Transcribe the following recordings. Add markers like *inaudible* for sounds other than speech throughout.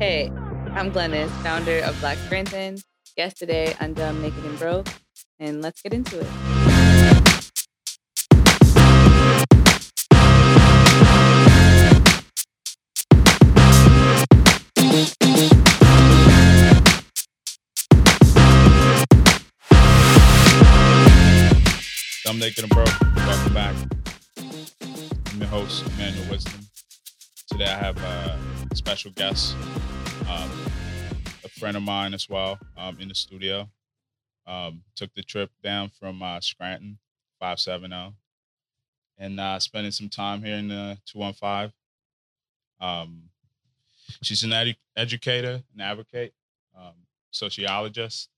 Hey, I'm Glennis, founder of Black Scranton. Guest today on Dumb, Naked, and Broke. And let's get into it. I'm Naked and Broke. Welcome back. I'm your host, Emmanuel Wisdom. Today I have a special guest, um, a friend of mine as well, um, in the studio. Um, took the trip down from uh, Scranton, 570, and uh, spending some time here in the 215. Um, she's an edu- educator, an advocate, um, sociologist,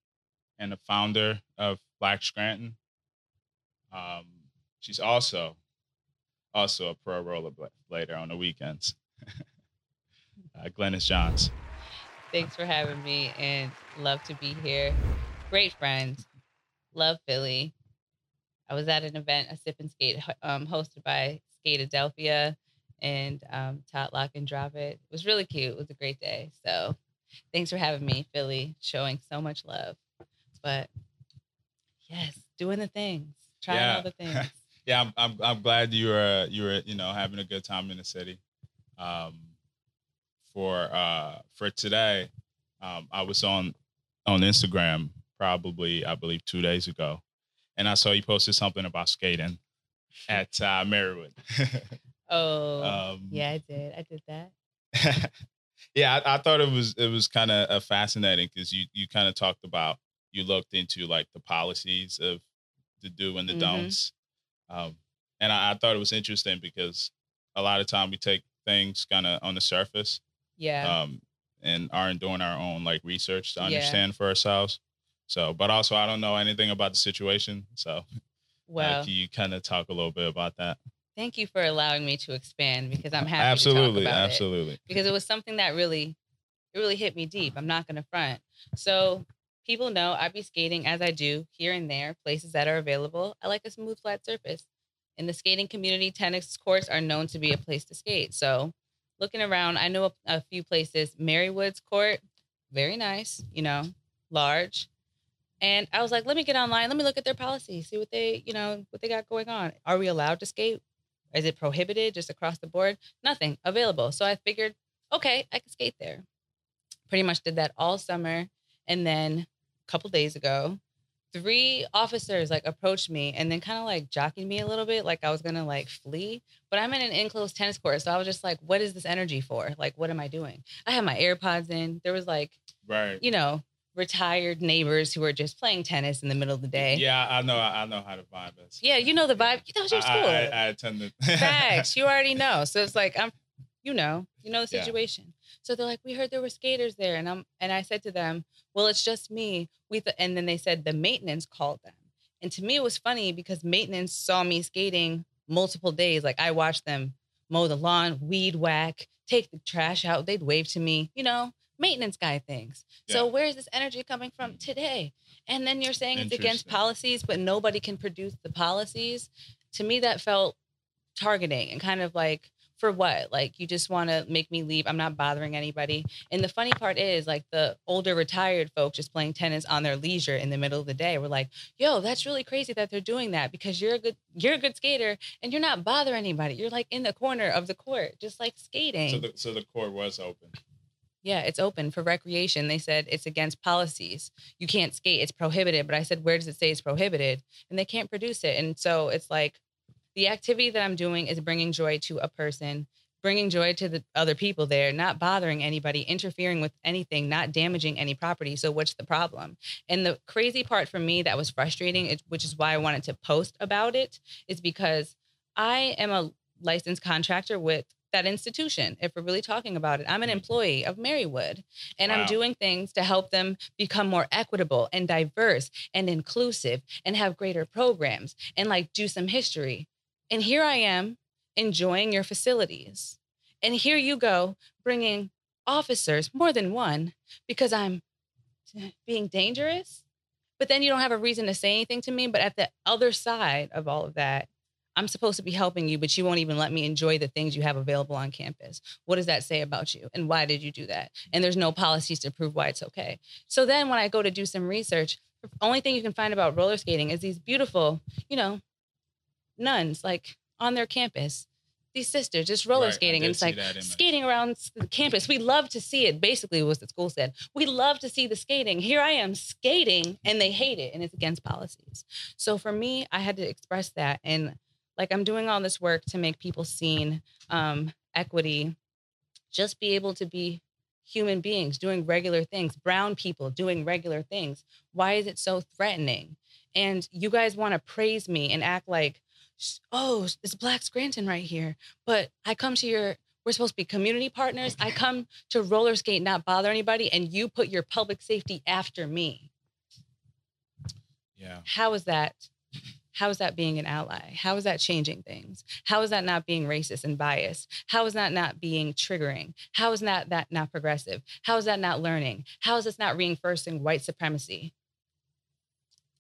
and the founder of Black Scranton. Um, she's also also a pro rollerblader on the weekends. *laughs* uh, Glennis Johns. Thanks for having me and love to be here. Great friends. Love Philly. I was at an event, a sip and skate, um, hosted by Skate Adelphia and um, Tot Lock and Drop It. It was really cute. It was a great day. So thanks for having me, Philly, showing so much love. But yes, doing the things, trying Yeah. all the *laughs* things. Yeah, I'm, I'm I'm glad you were you were you know having a good time in the city. Um, for uh for today, um, I was on on Instagram probably I believe two days ago, and I saw you posted something about skating at uh, Marywood. *laughs* Oh, um, yeah, I did. I did that. *laughs* yeah, I, I thought it was it was kind of uh, fascinating because you you kind of talked about you looked into like the policies of the do and the Mhm. don'ts, um, and I, I thought it was interesting because a lot of time we take things kind of on the surface Yeah. um, and aren't doing our own like research to Yeah. understand for ourselves. So, but also I don't know anything about the situation, so *laughs* well, uh, can you kind of talk a little bit about that? thank you for allowing me to expand because I'm happy absolutely, to talk about it. absolutely. because it was something that really it really hit me deep i'm not going to front so people know I'd be skating as i do here and there places that are available i like a smooth flat surface in the skating community tennis courts are known to be a place to skate. So looking around i know a, a few places. Marywood's court very nice you know large. And i was like let me get online. Let me look at their policy see what they you know what they got going on. Are we allowed to skate? Is it prohibited just across the board? Nothing available. So i figured okay, I can skate there. Pretty much did that all summer. And then a couple days ago, three officers like approached me and then kind of like jockeyed me a little bit, like I was gonna like flee. But I'm in an enclosed tennis court. So I was just like, what is this energy for? Like, what am I doing? I had my AirPods in. There was like, Right. you know, retired neighbors who were just playing tennis in the middle of the day. Yeah, I know. I know how to vibe is. Yeah, you know the vibe. That was your school. I, I, I attended. *laughs* Facts. You already know. So it's like I'm, you know, you know the situation. So they're like, we heard there were skaters there, and I'm, and I said to them, well, it's just me. We, th-. and then they said the maintenance called them, and to me it was funny because maintenance saw me skating multiple days. Like I watched them mow the lawn, weed whack, take the trash out. They'd wave to me, you know, maintenance guy things. So where is this energy coming from mm. today? And then you're saying it's against policies, but nobody can produce the policies. To me, that felt targeting and kind of like for what like you just want to make me leave i'm not bothering anybody and the funny part is like the older retired folks just playing tennis on their leisure in the middle of the day we're like yo that's really crazy that they're doing that because you're a good you're a good skater and you're not bothering anybody you're like in the corner of the court just like skating so the so the court was open. yeah, it's open for recreation. They said it's against policies. You can't skate, it's prohibited. But I said, where does it say it's prohibited? And they can't produce it. And so it's like the activity that I'm doing is bringing joy to a person, bringing joy to the other people there, not bothering anybody, interfering with anything, not damaging any property. So what's the problem? And the crazy part for me that was frustrating, which is why I wanted to post about it, is because I am a licensed contractor with that institution. If we're really talking about it, I'm an Mhm. employee of Marywood and Wow. I'm doing things to help them become more equitable and diverse and inclusive and have greater programs and like do some history. And here I am enjoying your facilities. And here you go bringing officers, more than one, because I'm being dangerous. But then you don't have a reason to say anything to me. But at the other side of all of that, I'm supposed to be helping you, but you won't even let me enjoy the things you have available on campus. What does that say about you? And why did you do that? And there's no policies to prove why it's okay. So then when I go to do some research, the only thing you can find about roller skating is these beautiful, you know, nuns like on their campus. These sisters just roller Right, skating. And it's like skating around the campus. We love to see it. Basically, was the school said. We love to see the skating. Here I am skating, and they hate it, and it's against policies. So for me, I had to express that, and like I'm doing all this work to make people seen, um, equity, just be able to be human beings doing regular things, brown people doing regular things. Why is it so threatening? And you guys want to praise me and act like, oh, it's Black Scranton right here. But I come to your, we're supposed to be community partners. I come to roller skate, not bother anybody, and you put your public safety after me. Yeah. How is that? How is that being an ally? How is that changing things? How is that not being racist and biased? How is that not being triggering? How is that that not progressive? How is that not learning? How is this not reinforcing white supremacy?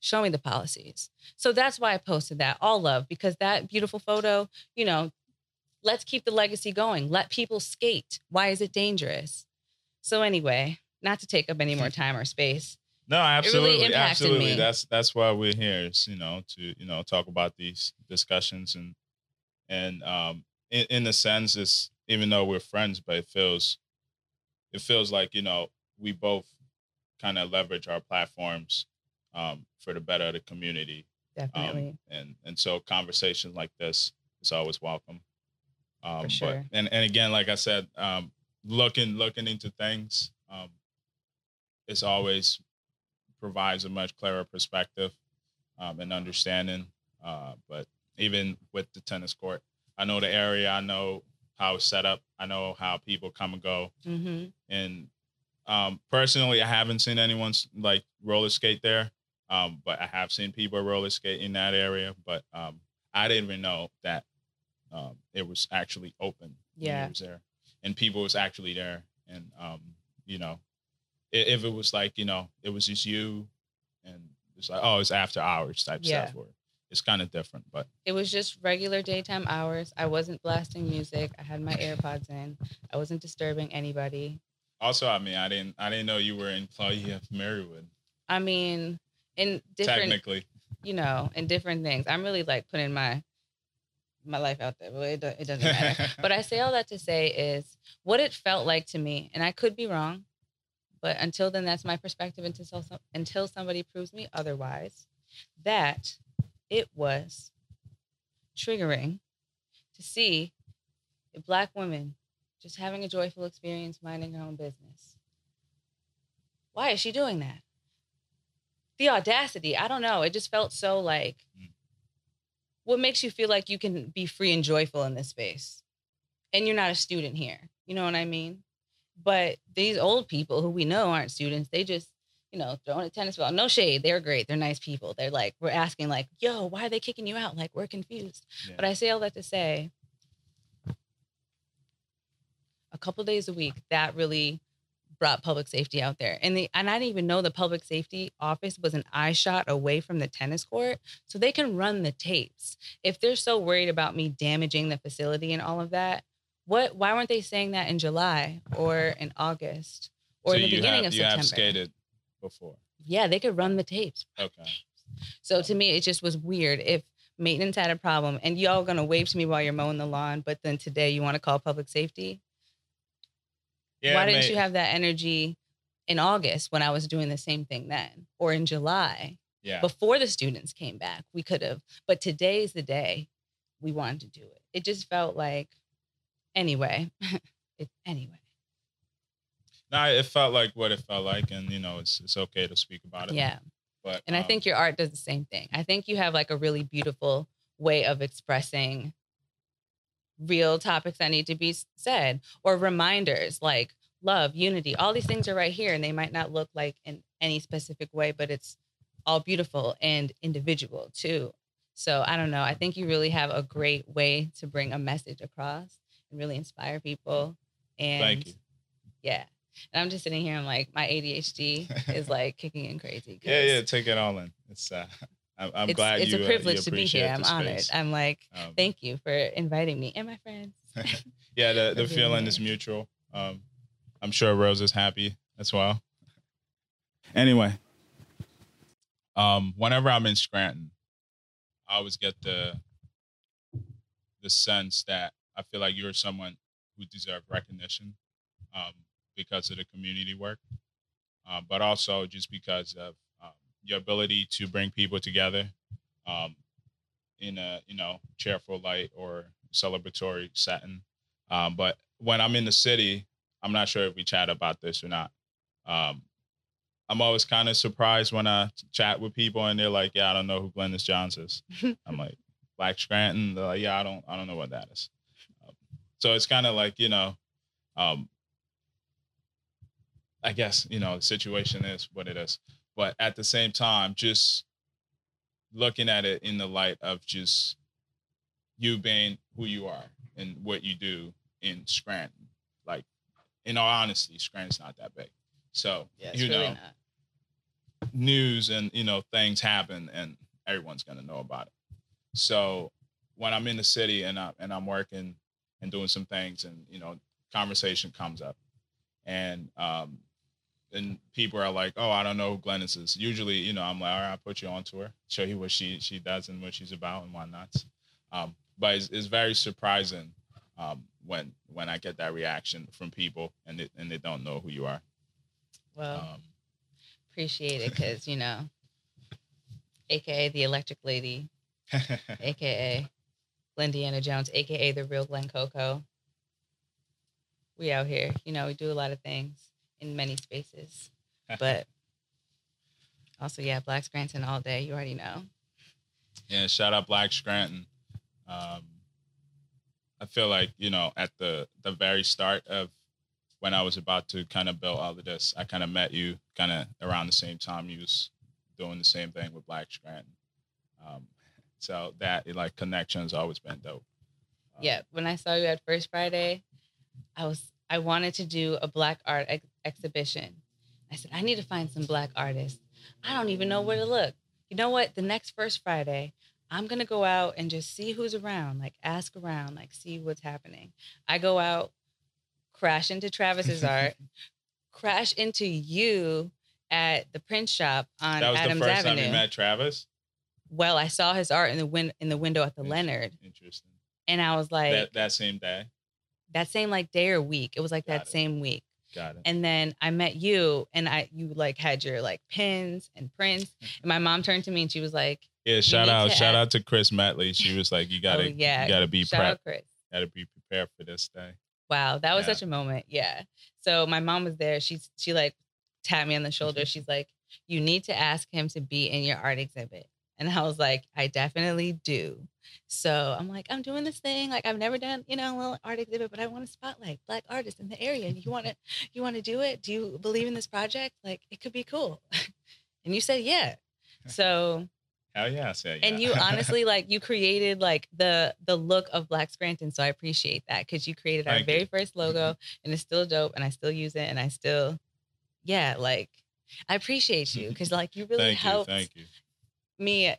Show me the policies. So that's why I posted that. All love because that beautiful photo, you know, let's keep the legacy going. Let people skate. Why is it dangerous? So anyway, not to take up any more time or space. No, absolutely, impacted absolutely. me. That's that's why we're here. Is you know to you know talk about these discussions and and um in, in a sense, it's even though we're friends, but it feels it feels like you know we both kind of leverage our platforms um for the better of the community. Definitely. Um, and and so conversations like this is always welcome. Um, For sure. But, and and again, like I said, um, looking looking into things, um, it's always provides a much clearer perspective um, and understanding. Uh, but even with the tennis court, I know the area, I know how it's set up, I know how people come and go, hmm and um, personally, I haven't seen anyone like roller skate there, um, but I have seen people roller skate in that area. But um, I didn't even know that um, it was actually open. Yeah. it was there, and people was actually there. And um, you know, i- if it was like you know, it was just you, and it's like oh, it's after hours type Yeah. stuff, or it's kind of different. But It was just regular daytime hours. I wasn't blasting music. I had my AirPods in. I wasn't disturbing anybody. also, I mean, I didn't I didn't know you were an employee of Marywood. I mean, in different, Technically, you know, in different things. I'm really like putting my my life out there, but it, it doesn't matter. *laughs* but I say all that to say is what it felt like to me, and I could be wrong, but until then, that's my perspective. Until until somebody proves me otherwise, that it was triggering to see a black woman just having a joyful experience, minding her own business. Why is she doing that? The audacity, I don't know. It just felt so like, Mm. what makes you feel like you can be free and joyful in this space? And you're not a student here. You know what I mean? But these old people who we know aren't students, they just, you know, throwing a tennis ball. No shade. They're great. They're nice people. They're like, we're asking, like, yo, why are they kicking you out? Like, we're confused. Yeah. But I say all that to say, a couple days a week, that really brought public safety out there. And the and I didn't even know the public safety office was an eye shot away from the tennis court. So they can run the tapes. If they're so worried about me damaging the facility and all of that, what why weren't they saying that in July or in August or so in the you beginning have, of you September? have skated before. Yeah, they could run the tapes. Okay. So to me, it just was weird. If maintenance had a problem and y'all gonna wave to me while you're mowing the lawn, but then today you want to call public safety, Yeah, why didn't mate. you have that energy in August when I was doing the same thing then, or in July Yeah. before the students came back? We could have, but today's the day we wanted to do it. It just felt like, anyway, *laughs* it anyway. No, it felt like what it felt like, and you know, it's it's okay to speak about it. Yeah. But And I um, think your art does the same thing. I think you have like a really beautiful way of expressing real topics that need to be said or reminders like love, unity. All these things are right here and they might not look like in any specific way, but it's all beautiful and individual too. So I don't know. I think you really have a great way to bring a message across and really inspire people. And Thank you. yeah. And I'm just sitting here. I'm like, my ADHD is like kicking in crazy. *laughs* Yeah, yeah. Take it all in. It's uh, *laughs* I'm, I'm it's, glad it's you. a uh, privilege you to be here. I'm honored. I'm like, Um, thank you for inviting me and my friends. *laughs* yeah, *laughs* the, the feeling here. is mutual. Um, I'm sure Rose is happy as well. Anyway, um, whenever I'm in Scranton, I always get the the sense that I feel like you're someone who deserves recognition um, because of the community work, uh, but also just because of your ability to bring people together um, in a you know cheerful light or celebratory setting. Um, but when I'm in the city, I'm not sure if we chat about this or not. Um, I'm always kind of surprised when I chat with people and they're like, "Yeah, I don't know who Glennis Johns is." *laughs* I'm like, "Black Scranton." They're like, "Yeah, I don't, I don't know what that is." Um, so it's kind of like you know, um, I guess you know the situation is what it is, but at the same time, just looking at it in the light of just you being who you are and what you do in Scranton. Like, in all honesty, Scranton's not that big. So, Yeah, you really know, not. news and, you know, things happen and everyone's going to know about it. So, when I'm in the city and, I, and I'm working and doing some things and, you know, conversation comes up and, um, and people are like, "Oh, I don't know who Glennis is." Usually, you know, I'm like, "All right, I'll put you on to her, show you what she she does and what she's about and whatnot." Um, but it's, it's very surprising um, when when I get that reaction from people and they, and they don't know who you are. Well, Um, appreciate it because you know, *laughs* AKA the Electric Lady, *laughs* AKA Glendiana Jones, AKA the real Glen Coco. We out here, you know, we do a lot of things in many spaces, *laughs* but also, yeah, Black Scranton all day. You already know. yeah, shout out Black Scranton. Um, I feel like you know at the the very start of when I was about to kind of build all of this, I kind of met you kind of around the same time you was doing the same thing with Black Scranton. Um, so that like connection's always been dope. Um, Yeah, when I saw you at First Friday, I was I wanted to do a black art ex- exhibition. I said I need to find some black artists. I don't even know where to look. You know what? The next First Friday, I'm gonna go out and just see who's around, like ask around, like see what's happening. I go out, crash into Travis's *laughs* art, crash into you at the print shop on that was Adams the first Avenue. time you met Travis. Well, I saw his art in the win- in the window at the Int- Leonard, Interesting. and I was like, that that same day. that same like day or week. It was like Got that it. same week. Got it. And then I met you and I you like had your like pins and prints. Mm-hmm. And my mom turned to me and she was like, Yeah, shout out, shout add- out to Chris Matley. She was like, "You gotta, Oh yeah. you gotta be Shout prepped. out Chris. Gotta be prepared for this day." Wow, that was Yeah. such a moment. Yeah. So my mom was there. She's she like tapped me on the shoulder. Mm-hmm. She's like, you need to ask him to be in your art exhibit. And I was like, I definitely do. So I'm like, I'm doing this thing. Like I've never done, you know, a little art exhibit, but I want to spotlight black artists in the area. And you want to, you want to do it? Do you believe in this project? Like it could be cool. *laughs* and you said, yeah. So Hell yeah, I said yeah. and you *laughs* honestly like you created like the the look of Black Scranton. So I appreciate that because you created our Thank very you. first logo mm-hmm. and it's still dope and I still use it and I still, yeah, like I appreciate you *laughs* because like you really thank you, helped thank you. Me.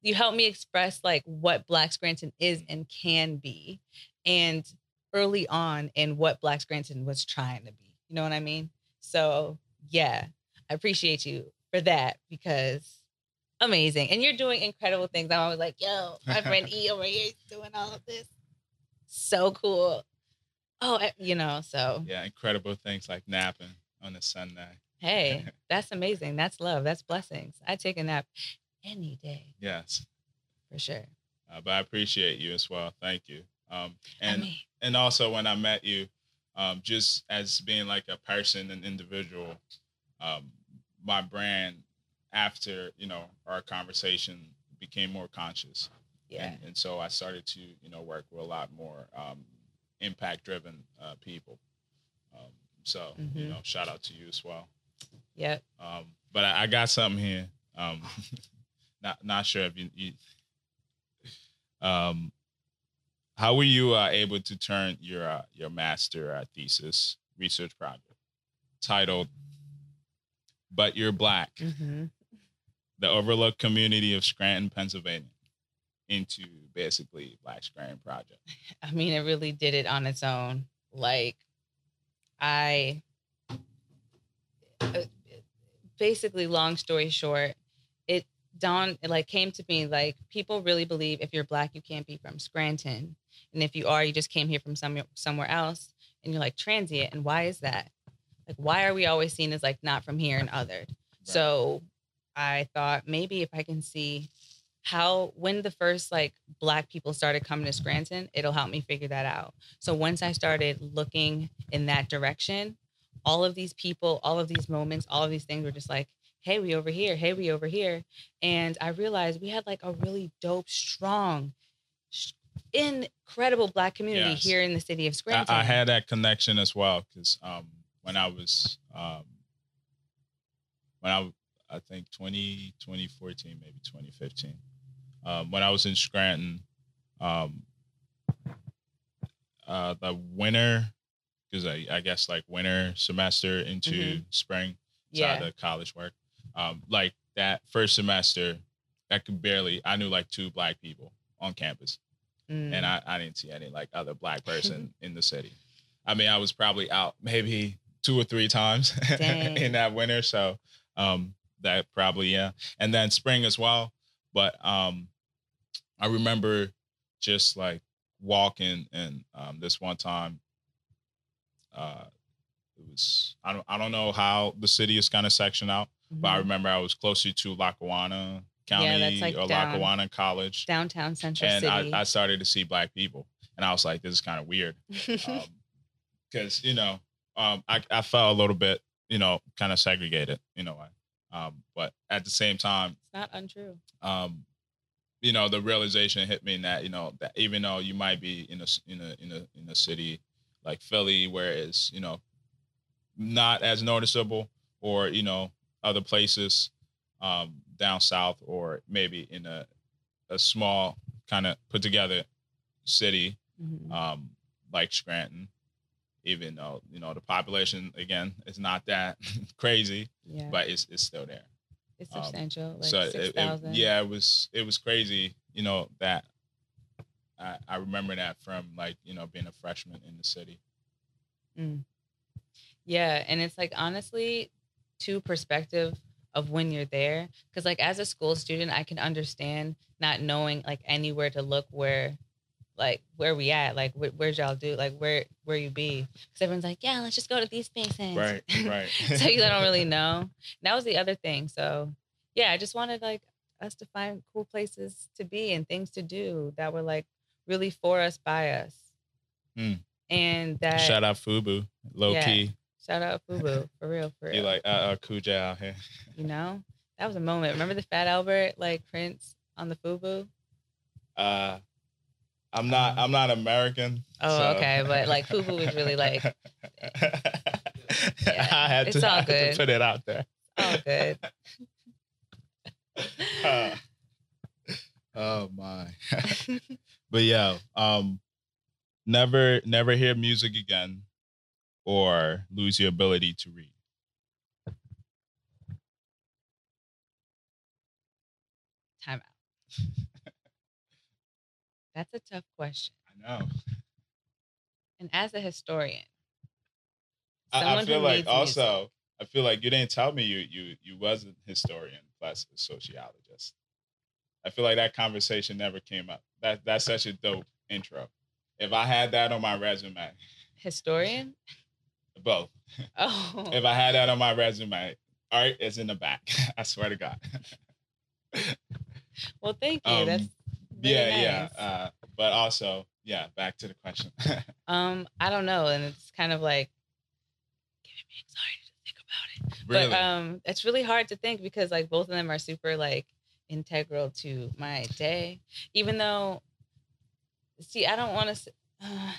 You helped me express like what Black Scranton is and can be, and early on in what Black Scranton was trying to be. You know what I mean? So yeah, I appreciate you for that because amazing. And you're doing incredible things. I'm always like, yo, my friend *laughs* E over here is doing all of this. So cool. Oh, eh, you know, so Yeah, incredible things like napping on a Sunday. Hey, *laughs* that's amazing. That's love. That's blessings. I take a nap any day Yes, for sure. uh, but I appreciate you as well. Thank you. Um, and I mean, and also when I met you, um, just as being like a person an individual, um, my brand after you know our conversation became more conscious. yeah. And, and so I started to, you know, work with a lot more um, impact driven uh, people. Um, so, you Mhm. know, shout out to you as well. Yep. Um, but I, I got something here. Um, *laughs* not not sure if you, you um, how were you uh, able to turn your uh, your master uh, thesis research project titled "But You're Black" hmm the overlooked community of Scranton, Pennsylvania, into basically Black Scranton Project? *laughs* I mean, it really did it on its own. Like, I basically, long story short, it dawned, it like came to me like people really believe if you're black, you can't be from Scranton, and if you are, you just came here from somewhere somewhere else, and you're like transient. And why is that? Like, why are we always seen as like not from here and othered? So, I thought maybe if I can see how when the first like black people started coming to Scranton, it'll help me figure that out. So once I started looking in that direction, all of these people, all of these moments, all of these things were just like, hey, we over here, hey, we over here. And I realized we had like a really dope, strong, incredible black community Yes. here in the city of I, Scranton. I had that connection as well because um, when I was um, when I I think 20, 2014, maybe 2015, um, when I was in Scranton, um, uh, the winter because I, I guess like winter semester into Mhm. spring yeah. side of college work, um, like that first semester, I could barely I knew like two black people on campus Mm. and I, I didn't see any like other black person *laughs* in the city. I mean, I was probably out maybe two or three times *laughs* in that winter. So um that probably yeah. And then spring as well. But um I remember just like walking and um this one time uh it was I don't I don't know how the city is kind of sectioned out, but I Mhm. remember I was closer to Lackawanna County that's, like, or down. Lackawanna College downtown Central and City. I, I started to see black people and i was like this is kind of weird *laughs* because you know um, I, I felt a little bit you know kind of segregated you know um, but at the same time it's not untrue. um, you know the realization hit me that you know that even though you might be in a in a in a in a city like philly where it's you know not as noticeable or you know other places um, down south or maybe in a a small kind of put together city Mhm. um, like Scranton, even though you know the population again is not that *laughs* crazy, yeah, but it's it's still there. it's um, substantial. Like so six it, thousand. yeah, it was it was crazy. You know that I, I remember that from like you know being a freshman in the city. Mm. Yeah, and it's like honestly, to perspective of when you're there, because like as a school student, I can understand not knowing like anywhere to look where, like where we at, like wh- where's y'all do, like where where you be, because everyone's like, yeah, let's just go to these spaces, Right, *laughs* right. so you don't really *laughs* know. That was the other thing. So yeah, I just wanted like us to find cool places to be and things to do that were like really for us by us, Hmm. and that Shout out Fubu, low Yeah. key. Shout out Fubu *laughs* for real, for real. You like uh, uh Coogi out here. you know, that was a moment. Remember the Fat Albert like Prince on the Fubu? Uh, I'm not Um, I'm not American. Oh, so- okay, but, like, Fubu was really, like- *laughs* I had it's to, all had to put it out there. Oh, good. *laughs* Uh, oh my. But yeah, um never never hear music again or lose your ability to read. Time out. *laughs* That's a tough question. I know. And as a historian, I, I feel like reads music- also I feel like you didn't tell me you you you was a historian plus a sociologist. I feel like that conversation never came up. That that's such a dope intro. If I had that on my resume, historian. both. Oh, If I had that on my resume, art is in the back. *laughs* I swear to God. *laughs* well, thank you. Um, That's yeah, nice. yeah. Uh, but also, yeah, back to the question. *laughs* Um, I don't know, and it's kind of like giving me anxiety to think about it. really? But um, it's really hard to think because like both of them are super like integral to my day. Even though, see, I don't want to. Uh,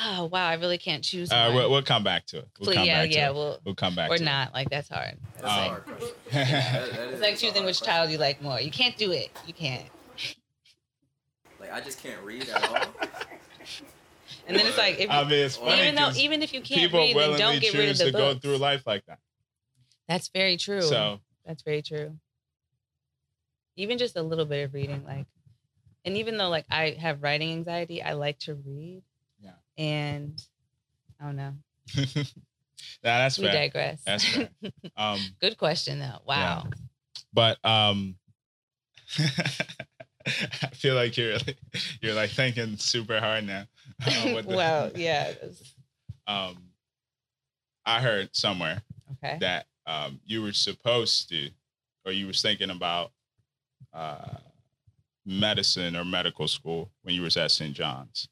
oh wow, I really can't choose. uh, we'll, we'll come back to it. We'll Please, come yeah, back to yeah, it. well, We'll come back or to not. Like that's hard. That's Um, like, hard question. That- that it's like choosing which question. child you like more. You can't do it. You can't. Like I just can't read at all. *laughs* And then it's like if I mean, it's funny even though 'cause even if you can't people read, then willingly don't get rid of choose the to go through life like that. That's very true. So That's very true. Even just a little bit of reading, like, and even though like I have writing anxiety, I like to read. Yeah. And I don't know. *laughs* nah, that's we fair. digress. That's fair. *laughs* Um, Good question though. Wow. but um, *laughs* I feel like you're you're like thinking super hard now. uh, the- well, yeah. Um, I heard somewhere Okay. that um you were supposed to, or you was thinking about uh medicine or medical school when you was at St. John's,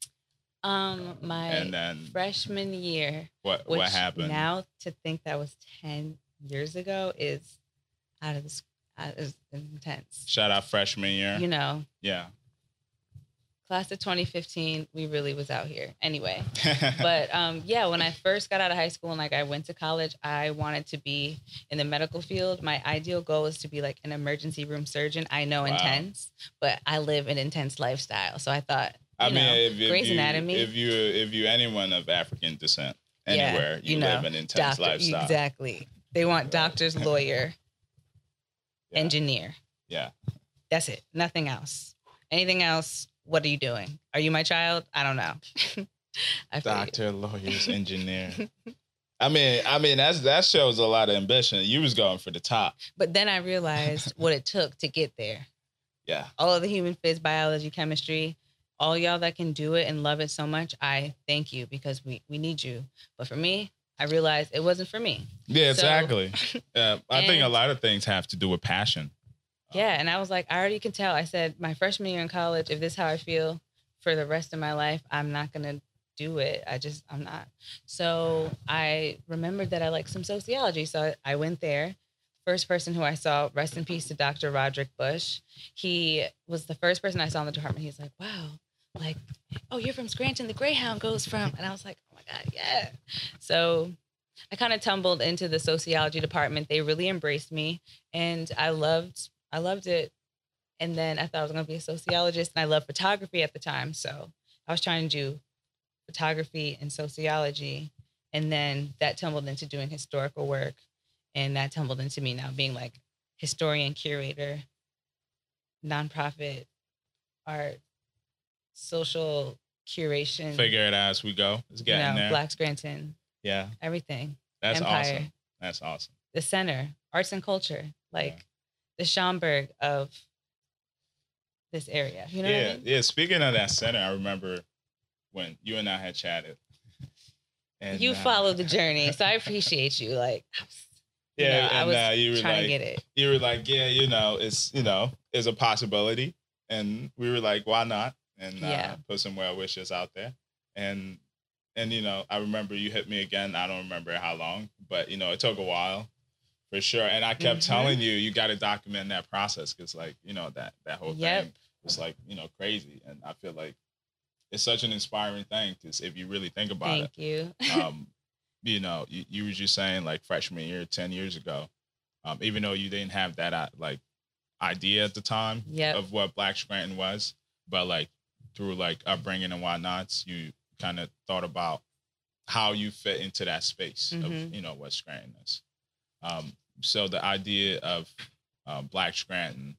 Um, my and then freshman year, what what happened? now to think that was ten years ago is out of this uh, is intense. Shout out freshman year. You know, yeah. Class of 2015, we really was out here. Anyway, *laughs* but um, yeah, when I first got out of high school and like I went to college, I wanted to be in the medical field. My ideal goal is to be like an emergency room surgeon. I know Wow. intense, but I live an intense lifestyle. So I thought, I mean, know, if, if Grey's you, Anatomy. If you if you anyone of African descent Yeah, anywhere, you, you know, live an intense doctor, lifestyle. exactly. They want doctors, *laughs* lawyer, Yeah. engineer. Yeah. That's it. Nothing else. Anything else? What are you doing? Are you my child? I don't know. *laughs* I. Doctor, lawyers, engineer. *laughs* I mean, I mean that's that shows a lot of ambition. You was going for the top. But then I realized *laughs* what it took to get there. Yeah. all of the human phys, biology, chemistry, all y'all that can do it and love it so much, I thank you because we we need you. But for me, I realized it wasn't for me. Yeah, So- exactly. Yeah, I think a lot of things have to do with passion. Yeah, and I was like, I already can tell. I said my freshman year in college, if this is how I feel for the rest of my life, I'm not gonna do it. I just I'm not. So I remembered that I like some sociology, so I, I went there. First person who I saw, rest in peace to Dr. Roderick Bush. He was the first person I saw in the department. He's like, wow, like, oh, you're from Scranton. The Greyhound goes from, and I was like, oh my god, yeah. So I kind of tumbled into the sociology department. They really embraced me, and I loved I loved it. And then I thought I was going to be a sociologist, and I loved photography at the time. So I was trying to do photography and sociology. And then that tumbled into doing historical work. And that tumbled into me now being like historian, curator, nonprofit, art, social curation, Figure it out as we go. It's you getting know, there. Black Scranton, Yeah, everything. that's Empire. awesome. That's awesome. The center, arts and culture, like Yeah. The Schomburg of this area. You know what yeah, I mean? yeah. Speaking of that center, I remember when you and I had chatted. And you uh, followed the journey, so I appreciate you. Like, you Yeah, know, I and was uh, you were trying like, to get it. you were like, yeah, you know, it's you know, it's a possibility, and we were like, why not? And Yeah. uh, put some well wishes out there, and and you know, I remember you hit me again. I don't remember how long, but you know, it took a while, for sure. And I kept Mhm. telling you, you got to document that process because, like, you know, that that whole Yep. thing was like, you know, crazy, and I feel like it's such an inspiring thing because if you really think about it Thank you. *laughs* um, you know, you, you were just saying like freshman year, 10 years ago, um, even though you didn't have that uh, like idea at the time Yep. of what Black Scranton was, but like through like upbringing and whatnots, you kind of thought about how you fit into that space of, Mhm. you know, what Scranton is. Um, so the idea of um, Black Scranton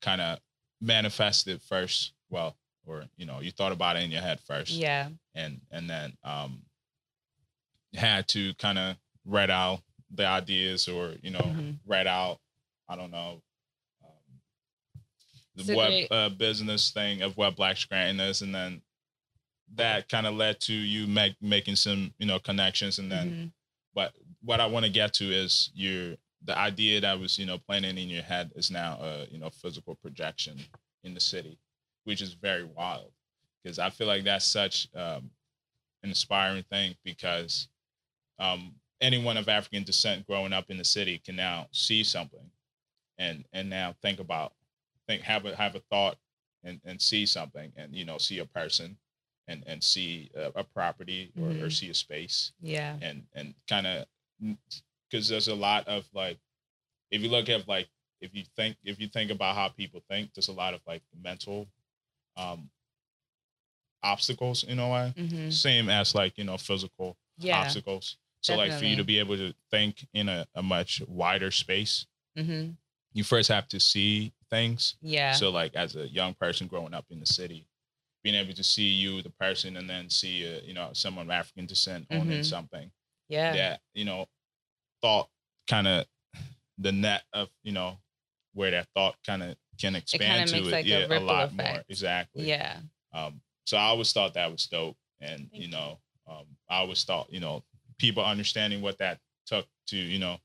kind of manifested first, well, or, you know, you thought about it in your head first yeah. and and then um had to kind of write out the ideas or you know Mhm. write out i don't know um, the So web great. uh, business thing of what black scranton is and then that kind of led to you make making some you know connections and then Mhm. but what i want to get to is your the idea that was you know planning in your head is now a you know physical projection in the city which is very wild because i feel like that's such um, an inspiring thing because um, anyone of african descent growing up in the city can now see something and and now think about think have a have a thought and and see something and you know see a person and and see a, a property or, or Mhm. see a space Yeah. and and kind of because there's a lot of like if you look at like if you think if you think about how people think there's a lot of like mental um obstacles in a way hmm same as like you know physical Yeah. obstacles so like for you to be able to think in a, a much wider space hmm you first have to see things. Yeah. So like as a young person growing up in the city, being able to see you, the person, and then see uh, you know someone of African descent owning Mhm. something yeah. that you know thought kind of the net of you know where that thought kind of can expand to makes, it, like, a yeah, a, ripple lot more exactly. Yeah. Um, so I always thought that was dope, and Thank you know, um, I always thought you know people understanding what that took to you know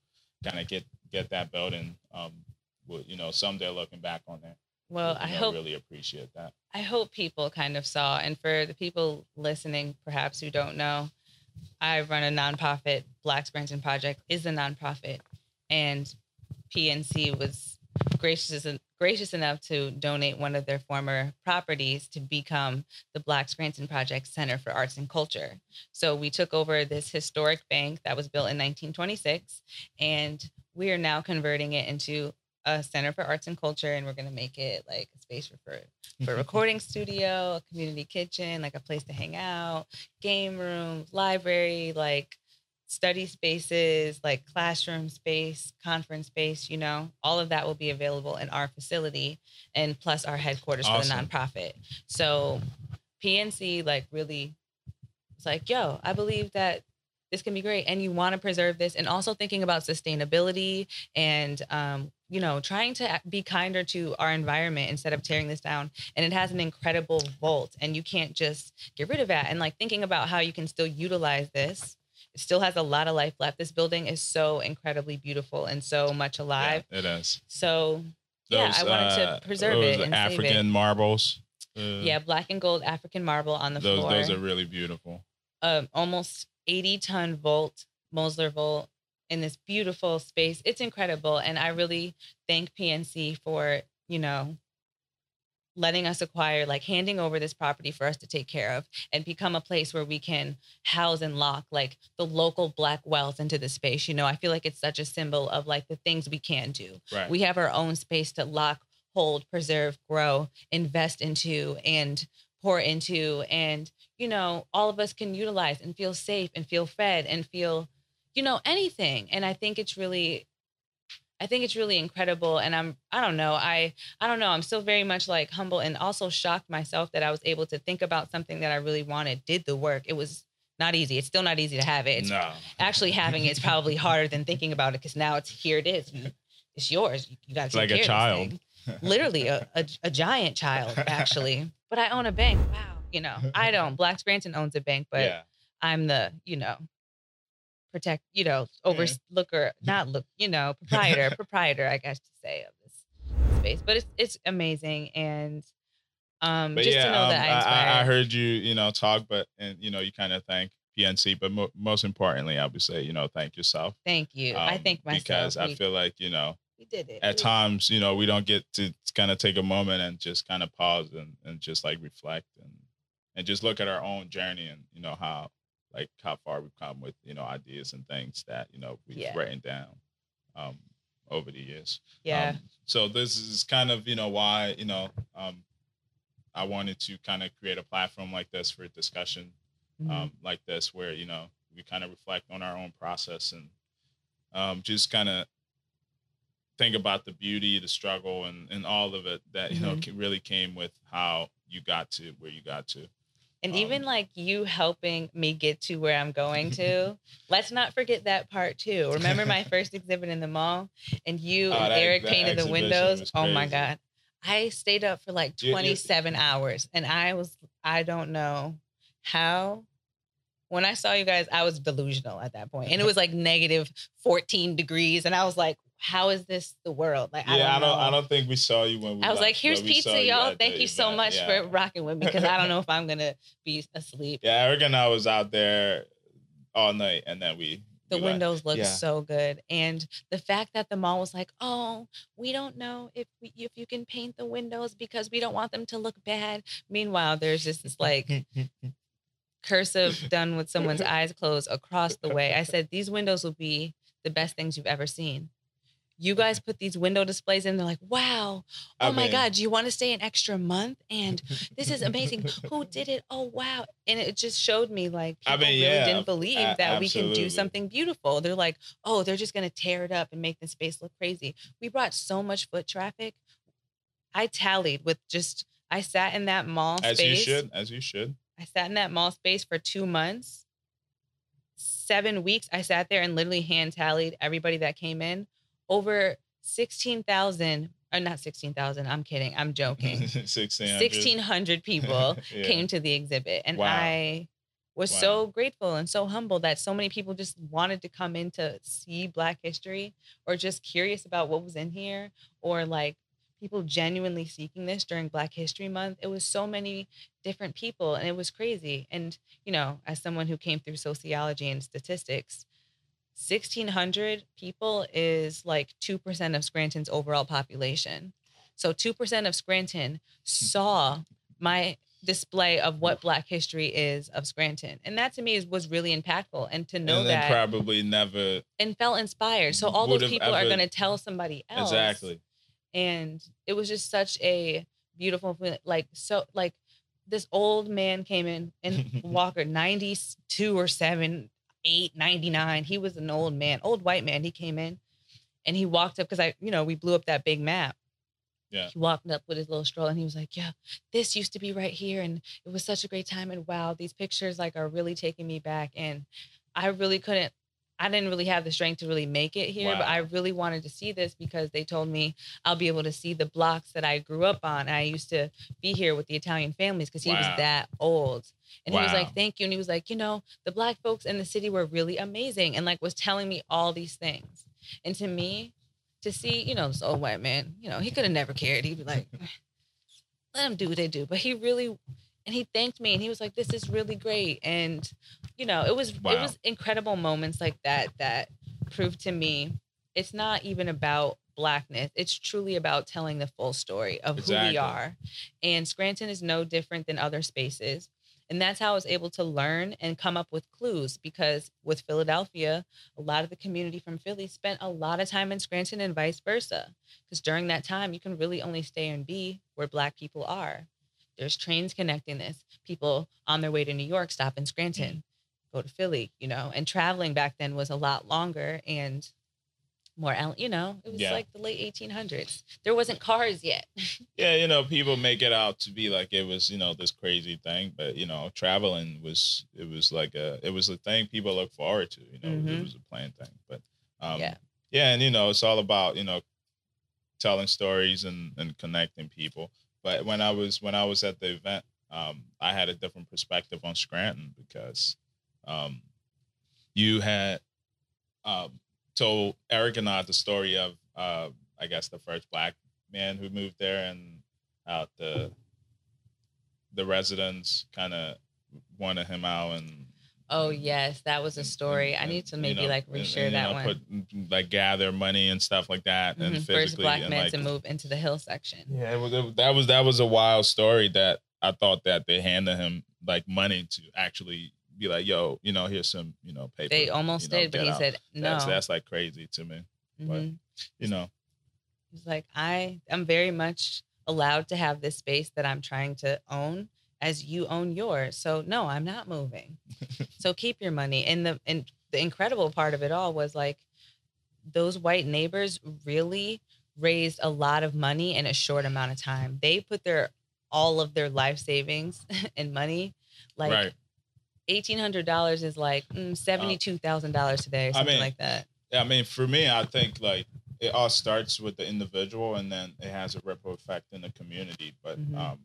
kind of get get that building. Um, would you know someday looking back on that, Well, you I know, hope really appreciate that. I hope people kind of saw, and for the people listening, perhaps who don't know, I run a nonprofit. Black Scranton Project is a nonprofit, and PNC was gracious gracious enough to donate one of their former properties to become the Black Scranton Project Center for Arts and Culture. So we took over this historic bank that was built in 1926, and we are now converting it into a center for arts and culture, and we're going to make it like a space for for for a recording studio, a community kitchen, like a place to hang out, game room, library, like study spaces, like classroom space, conference space, you know, all of that will be available in our facility and plus our headquarters Awesome. for the nonprofit. So PNC like really was like, yo, I believe that this can be great and you want to preserve this and also thinking about sustainability and um, you know trying to be kinder to our environment instead of tearing this down and it has an incredible vault and you can't just get rid of that and like thinking about how you can still utilize this it still has a lot of life left this building is so incredibly beautiful and so much alive Yeah, it is. so Yeah, I wanted to uh, preserve those it and save it. African marbles. Uh, yeah black and gold african marble on the those floor those are really beautiful. um, almost 80 ton vault, Mosler vault in this beautiful space. It's incredible. And I really thank PNC for, you know, letting us acquire, like handing over this property for us to take care of and become a place where we can house and lock like the local black wealth into the space. You know, I feel like it's such a symbol of like the things we can do. Right. We have our own space to lock, hold, preserve, grow, invest into, and pour into. And, you know, all of us can utilize and feel safe and feel fed and feel, you know, anything. And I think it's really, I think it's really incredible. And I'm, I don't know, I, I don't know, I'm still very much like humble and also shocked myself that I was able to think about something that I really wanted, did the work. It was not easy. It's still not easy to have it. It's no. actually having it is probably harder than thinking about it because now it's here it is. It's yours. You, got It's to like a child. Literally a, a, a giant child, *laughs* actually. But I own a bank. Wow. You know, I don't. Black Scranton owns a bank, but yeah. I'm the, you know, protect, you know, overlooker, not look, you know, *laughs* proprietor, proprietor, I guess to say of this space. But it's it's amazing, and um, But just yeah, to know um, that I I. I, I heard you, you know, talk, but and you know, you kind of thank PNC, but mo- most importantly, I would say, you know, thank yourself. Thank you. I um, thank myself. because I feel like you know, we did it. at We- times, you know, we don't get to kind of take a moment and just kind of pause and, and just like reflect and and just look at our own journey and you know how like how far we've come with you know ideas and things that you know we've Yeah. written down um, over the years. Yeah. Um, so this is kind of you know why you know um, I wanted to kind of create a platform like this for discussion Mhm. um, like this where you know we kind of reflect on our own process and um, just kind of think about the beauty the struggle and, and all of it that you know Mhm. ca- really came with how you got to where you got to And even Um, like you helping me get to where I'm going *laughs* to, let's not forget that part too. Remember my *laughs* first exhibit in the mall and you Oh, and that- Eric that painted the windows? Oh my. God. I stayed up for like You- you- 27 hours and I was, I don't know how. When I saw you guys, I was delusional at that point. And it was like negative 14 degrees. And I was like, how is this the world? Like, I yeah don't i don't know. i don't think we saw you when we I was like, here's but we saw pizza, you y'all. Thank the you so event. much yeah. for rocking with me because I don't know if I'm going to be asleep. yeah eric and i was out there all night and then we the we left. windows look Yeah. so good and the fact that the mall was like oh we don't know if we, if you can paint the windows because we don't want them to look bad meanwhile there's just this like cursive *laughs* done with someone's eyes closed across the way i said these windows will be the best things you've ever seen you guys put these window displays in they're like wow. Oh I my mean- god do you want to stay an extra month? And this is amazing. *laughs* Who did it? Oh wow. And it just showed me like people I mean, really yeah, didn't believe that we can do something beautiful. They're like oh they're just going to tear it up and make the space look crazy. We brought so much foot traffic. I tallied with just I sat in that mall As space. you should, as you should. I sat in that mall space for two months. Seven weeks, I sat there and literally hand tallied everybody that came in. Over 16,000, or uh, not 16,000, I'm kidding, I'm joking. *laughs* 1600. 1,600 people *laughs* Yeah. came to the exhibit. And Wow. I was Wow. so grateful and so humble that so many people just wanted to come in to see Black history or just curious about what was in here or like people genuinely seeking this during Black History Month. It was so many different people and it was crazy. And, you know, as someone who came through sociology and statistics, 1,600 people is like 2% of Scranton's overall population. So 2% of Scranton hmm. saw my display of what Black history is of Scranton. And that to me is, was really impactful. And to know and that probably never and felt inspired. So all those people are going to tell somebody else. exactly. And it was just such a beautiful feeling. Like, so, like, this old man came in and *laughs* Walker, 92 or 7, 8, 99. He was an old man, old white man. He came in and he walked up because I, you know, we blew up that big map. Yeah. He walked up with his little stroll and he was like, Yeah, this used to be right here. And it was such a great time. And wow, these pictures like are really taking me back. And I really couldn't, I didn't really have the strength to really make it here, but I really wanted to see this because they told me I'll be able to see the blocks that I grew up on. I used to be here with the Italian families because he was that old. And he was like, thank you. And he was like, you know, the black folks in the city were really amazing and like was telling me all these things. And to me, to see, you know, this old white man, you know, he could have never cared. He'd be like, let them do what they do. But he really, and he thanked me and he was like, this is really great. And, you know, it was, it was incredible moments like that that proved to me it's not even about blackness. It's truly about telling the full story of who we are. And Scranton is no different than other spaces. And that's how I was able to learn and come up with clues because with Philadelphia, a lot of the community from Philly spent a lot of time in Scranton and vice versa. Because during that time, you can really only stay and be where Black people are. There's trains connecting this. People on their way to New York stop in Scranton, go to Philly, you know, and traveling back then was a lot longer and more, you know, it was Yeah. like the late 1800s. There wasn't cars yet. *laughs* Yeah, you know, people make it out to be like it was, you know, this crazy thing, but you know, traveling was it was like a it was a thing people look forward to. You know, it Mhm. was a planned thing, but um, Yeah. yeah, and you know, it's all about you know telling stories and and connecting people. But when I was when I was at the event, um, I had a different perspective on Scranton because um, you had um, told Eric and I the story of uh, I guess the first black man who moved there and out the the residents kind of wanted him out and Oh, yes. That was a and- story. I need to maybe you know, like and- and, reshare you that know, one. Put like gather money and stuff like that, and Mhm. physically First black and man like to move into the hill section. yeah, it was, it- that was that was a wild story that I thought that they handed him like money to actually be like, yo, you know, here's some, you know, paper. They almost know, did, but he out. said no. That's that's like crazy to me. Mhm. You know, He's like, I am very much allowed to have this space that I'm trying to own as you own yours. So no, I'm not moving. *laughs* so keep your money. And the and the incredible part of it all was like those white neighbors really raised a lot of money in a short amount of time. They put their all of their life savings *laughs* and money like right? eighteen hundred dollars is like mm, seventy two thousand dollars today or I something mean, like that. Yeah, I mean, for me, I think like it all starts with the individual, and then it has a ripple effect in the community. But Mhm. um,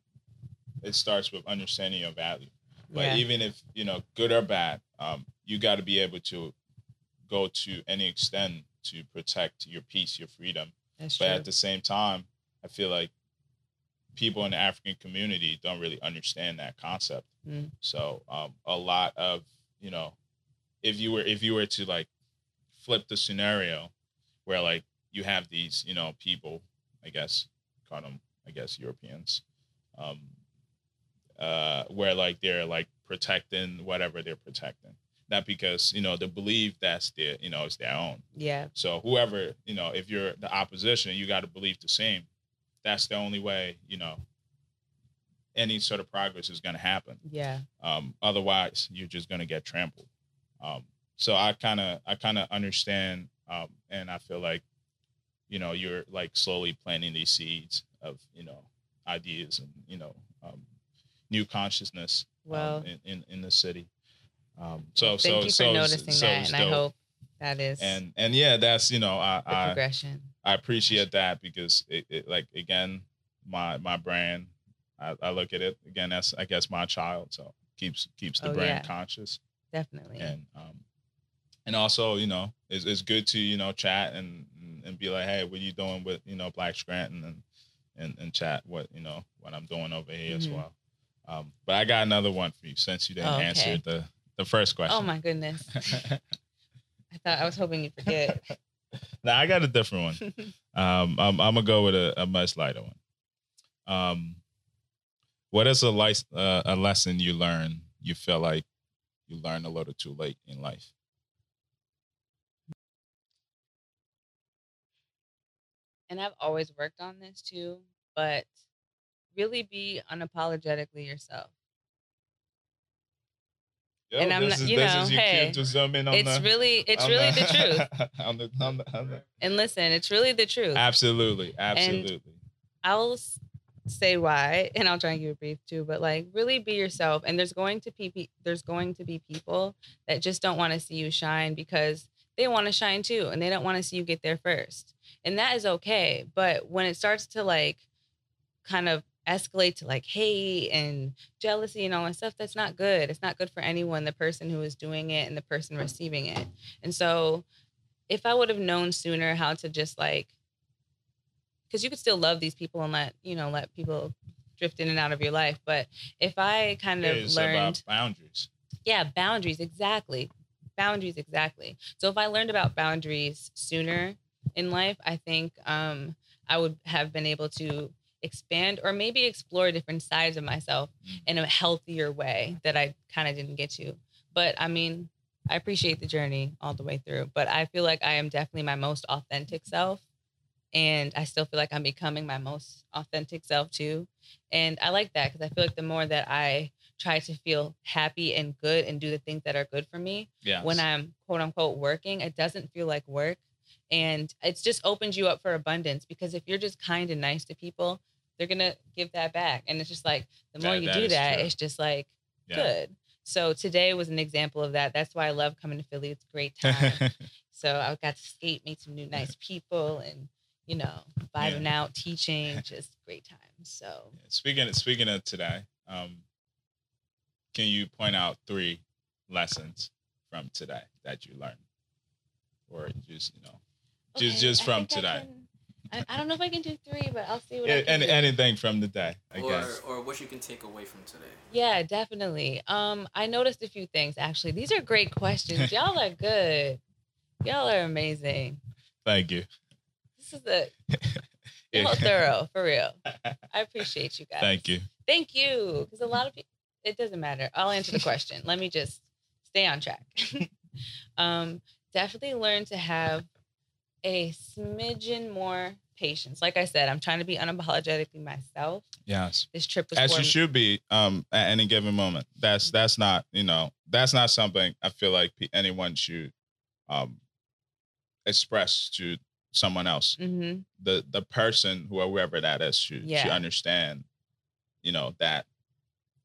it starts with understanding your value. But Yeah. even if you know, good or bad, um, you got to be able to go to any extent to protect your peace, your freedom. That's But true. at the same time, I feel like people in the African community don't really understand that concept. Mm. So um, a lot of you know, if you were if you were to like flip the scenario where like you have these you know people, I guess call them I guess Europeans, um, uh, where like they're like protecting whatever they're protecting, not because you know they believe that's their you know it's their own. yeah. So whoever, you know, if you're the opposition, you got to believe the same. That's the only way, you know, any sort of progress is going to happen. Yeah. Um, otherwise, you're just going to get trampled. Um, so I kind of, I kind of understand, um, and I feel like, you know, you're like slowly planting these seeds of you know ideas and you know um, new consciousness um, in, in in the city. Um, so thank so you for so noticing so that, and I hope that is and and yeah, that's you know I I, progression. I appreciate that because it, it like again my my brand I, I look at it again that's I guess my child so keeps keeps the Oh, brand yeah. conscious Definitely. and um and also you know it's, it's good to you know chat and and be like hey what you doing with you know Black Scranton and and and chat what you know what I'm doing over here as Mhm. well um but I got another one for you since you didn't Oh, okay. answer the the first question Oh my goodness. *laughs* I thought I was hoping you'd forget. *laughs* now I got a different one *laughs* Um, I'm, I'm gonna go with a, a much lighter one. Um, what is a life, uh, a lesson you learn you feel like you learned a little too late in life? and I've always worked on this too, but really be unapologetically yourself. And I'm this not- is, you know, is your cue hey, to zoom in on It's the. really it's really the truth. *laughs* the, on the, the- And listen, it's really the truth. absolutely, absolutely. I'll say why, and I'll try and give you a brief too. But like, really be yourself. And there's going to be there's going to be people that just don't want to see you shine because they want to shine too, and they don't want to see you get there first. And that is okay. But when it starts to like, kind of escalate to like hate and jealousy and all that stuff, that's not good. It's not good for anyone, the person who is doing it and the person receiving it. And so, if I would have known sooner how to just like because you could still love these people and let you know let people drift in and out of your life but if i kind of It's learned about boundaries. yeah boundaries exactly boundaries exactly so if i learned about boundaries sooner in life i think um i would have been able to expand or maybe explore different sides of myself Mm. in a healthier way that i kind of didn't get to but i mean i appreciate the journey all the way through but i feel like i am definitely my most authentic self and I still feel like I'm becoming my most authentic self too. And I like that because I feel like the more that I try to feel happy and good and do the things that are good for me Yeah. when I'm quote unquote working, it doesn't feel like work. And it's just opens you up for abundance because if you're just kind and nice to people, they're gonna give that back. And it's just like the more That- you that do that, true. it's just like yeah. good. So today was an example of that. That's why I love coming to Philly. It's a great time. *laughs* So I got to skate, meet some new nice people, and you know, vibing out, teaching, just great time. So speaking of, speaking of today, um, can you point out three lessons from today that you learned, or just you know, just Okay, just I from think I today? can- I, I don't know if I can do three, but I'll see what I Yeah, can any, do. anything from the day, I or, guess. or what you can take away from today. Yeah, definitely. Um, I noticed a few things actually. These are great questions. *laughs* Y'all are good. Y'all are amazing. Thank you. This is a *laughs* y'all thorough for real. I appreciate you guys. Thank you. Thank you. Because a lot of people, it doesn't matter. I'll answer the question. Let me just stay on track. *laughs* um, definitely learn to have a smidgen more patience. Like I said, I'm trying to be unapologetically myself. Yes. This trip was As you should be, um, at any given moment. That's that's not you know that's not something I feel like anyone should, um, express to someone else. hmm the the person who whoever that is should should understand you know that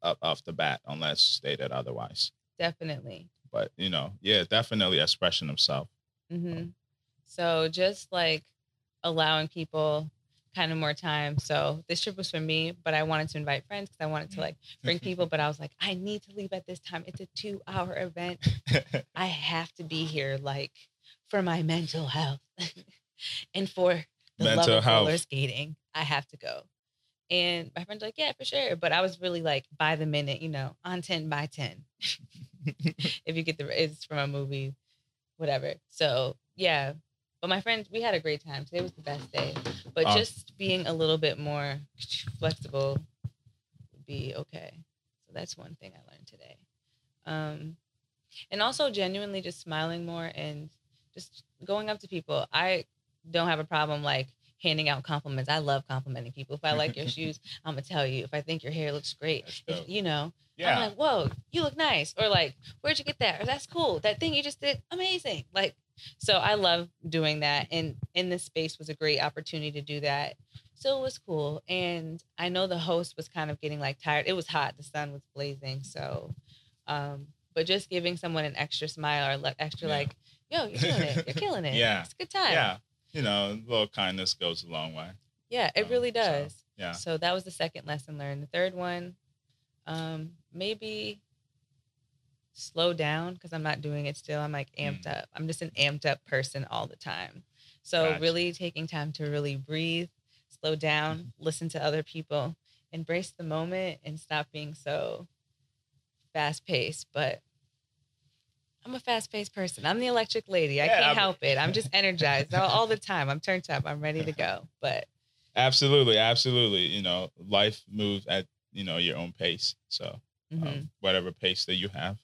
up off the bat unless stated otherwise Definitely. but you know yeah definitely expression of self hmm So just like allowing people kind of more time. So this trip was for me, but I wanted to invite friends because I wanted to mm. like bring people. But I was like, I need to leave at this time. It's a two hour event. *laughs* I have to be here like for my mental health *laughs* and for the love Mental of roller skating. I have to go. And my friend's like, yeah, for sure. But I was really like by the minute, you know, on 10 by 10. *laughs* if you get the, it's from a movie, whatever. So yeah. But my friends, we had a great time. Today was the best day. But Awesome. just being a little bit more flexible would be okay. So that's one thing I learned today. Um, and also genuinely just smiling more and just going up to people. I don't have a problem like handing out compliments. I love complimenting people. If I like your *laughs* shoes, I'm gonna tell you. If I think your hair looks great, if, you know, I'm like, whoa, you look nice. Or like, where'd you get that? Or that's cool. That thing you just did, amazing. Like, so I love doing that. And in this space was a great opportunity to do that. So it was cool. And I know the host was kind of getting like tired. It was hot. The sun was blazing. So, um, but just giving someone an extra smile or extra Yeah. like, yo, you're doing it. You're killing it. *laughs* Yeah. It's a good time. Yeah. You know, a little kindness goes a long way. Yeah, it Um, really so, does. Yeah. So that was the second lesson learned. The third one, um, maybe slow down because I'm not doing it still. I'm like amped Mm. up. I'm just an amped up person all the time. So Gotcha. really taking time to really breathe, slow down, Mm-hmm. listen to other people, embrace the moment, and stop being so fast paced. But I'm a fast paced person. I'm the electric lady. I can't I'm- help it. I'm just energized all, all the *laughs* time. I'm turned up. I'm ready to go. But Absolutely, absolutely. You know, life moves at you know your own pace. So mhm. um, whatever pace that you have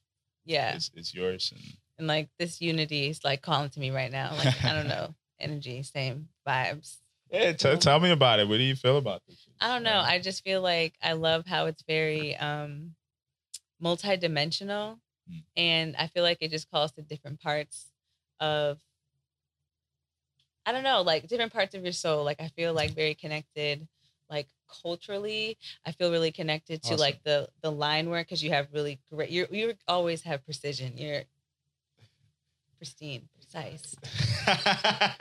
yeah. it's, is yours. And and like this unity is like calling to me right now. Like I don't know, *laughs* energy, same vibes. yeah, t- tell me about it. What do you feel about this? I don't know. I just feel like I love how it's very um multidimensional Mm. and I feel like it just calls to different parts of I don't know, like different parts of your soul. Like I feel like very connected like culturally. I feel really connected to Awesome. like the the line work cuz you have really great you you always have precision. You're pristine, precise. *laughs*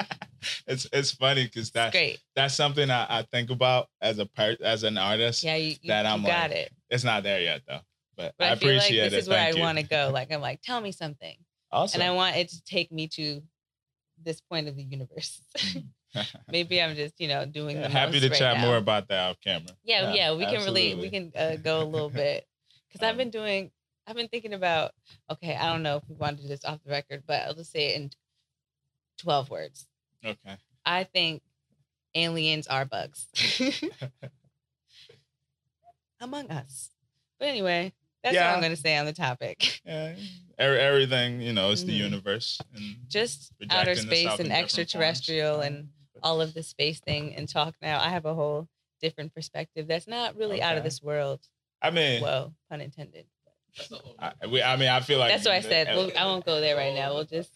it's it's funny because that's great. that's something I, I think about as a part as an artist. Yeah, you, you, that I'm got like, it. It's not there yet though, but, But I, I, feel like appreciate this it. is where I Thank you. want to go. *laughs* Like I'm like, tell me something, Awesome. and I want it to take me to this point of the universe. Mm. *laughs* *laughs* Maybe I'm just you know doing Yeah, the happy to right chat now. more about that off camera. Yeah, yeah, we can really we can uh, go a little bit because I've Um, been doing. I've been thinking about. Okay, I don't know if we want to do this off the record, but I'll just say it in twelve words. Okay. I think aliens are bugs *laughs* among us. But anyway, that's Yeah. all I'm going to say on the topic. *laughs* Yeah, er- everything you know is the Mhm. universe and Just outer space and extraterrestrial forms. and all of the space thing and talk now. I have a whole different perspective that's not really out of this world. I mean, Well, pun intended. I, we, I mean, I feel like That's what I said. We'll, I won't go there right now. We'll just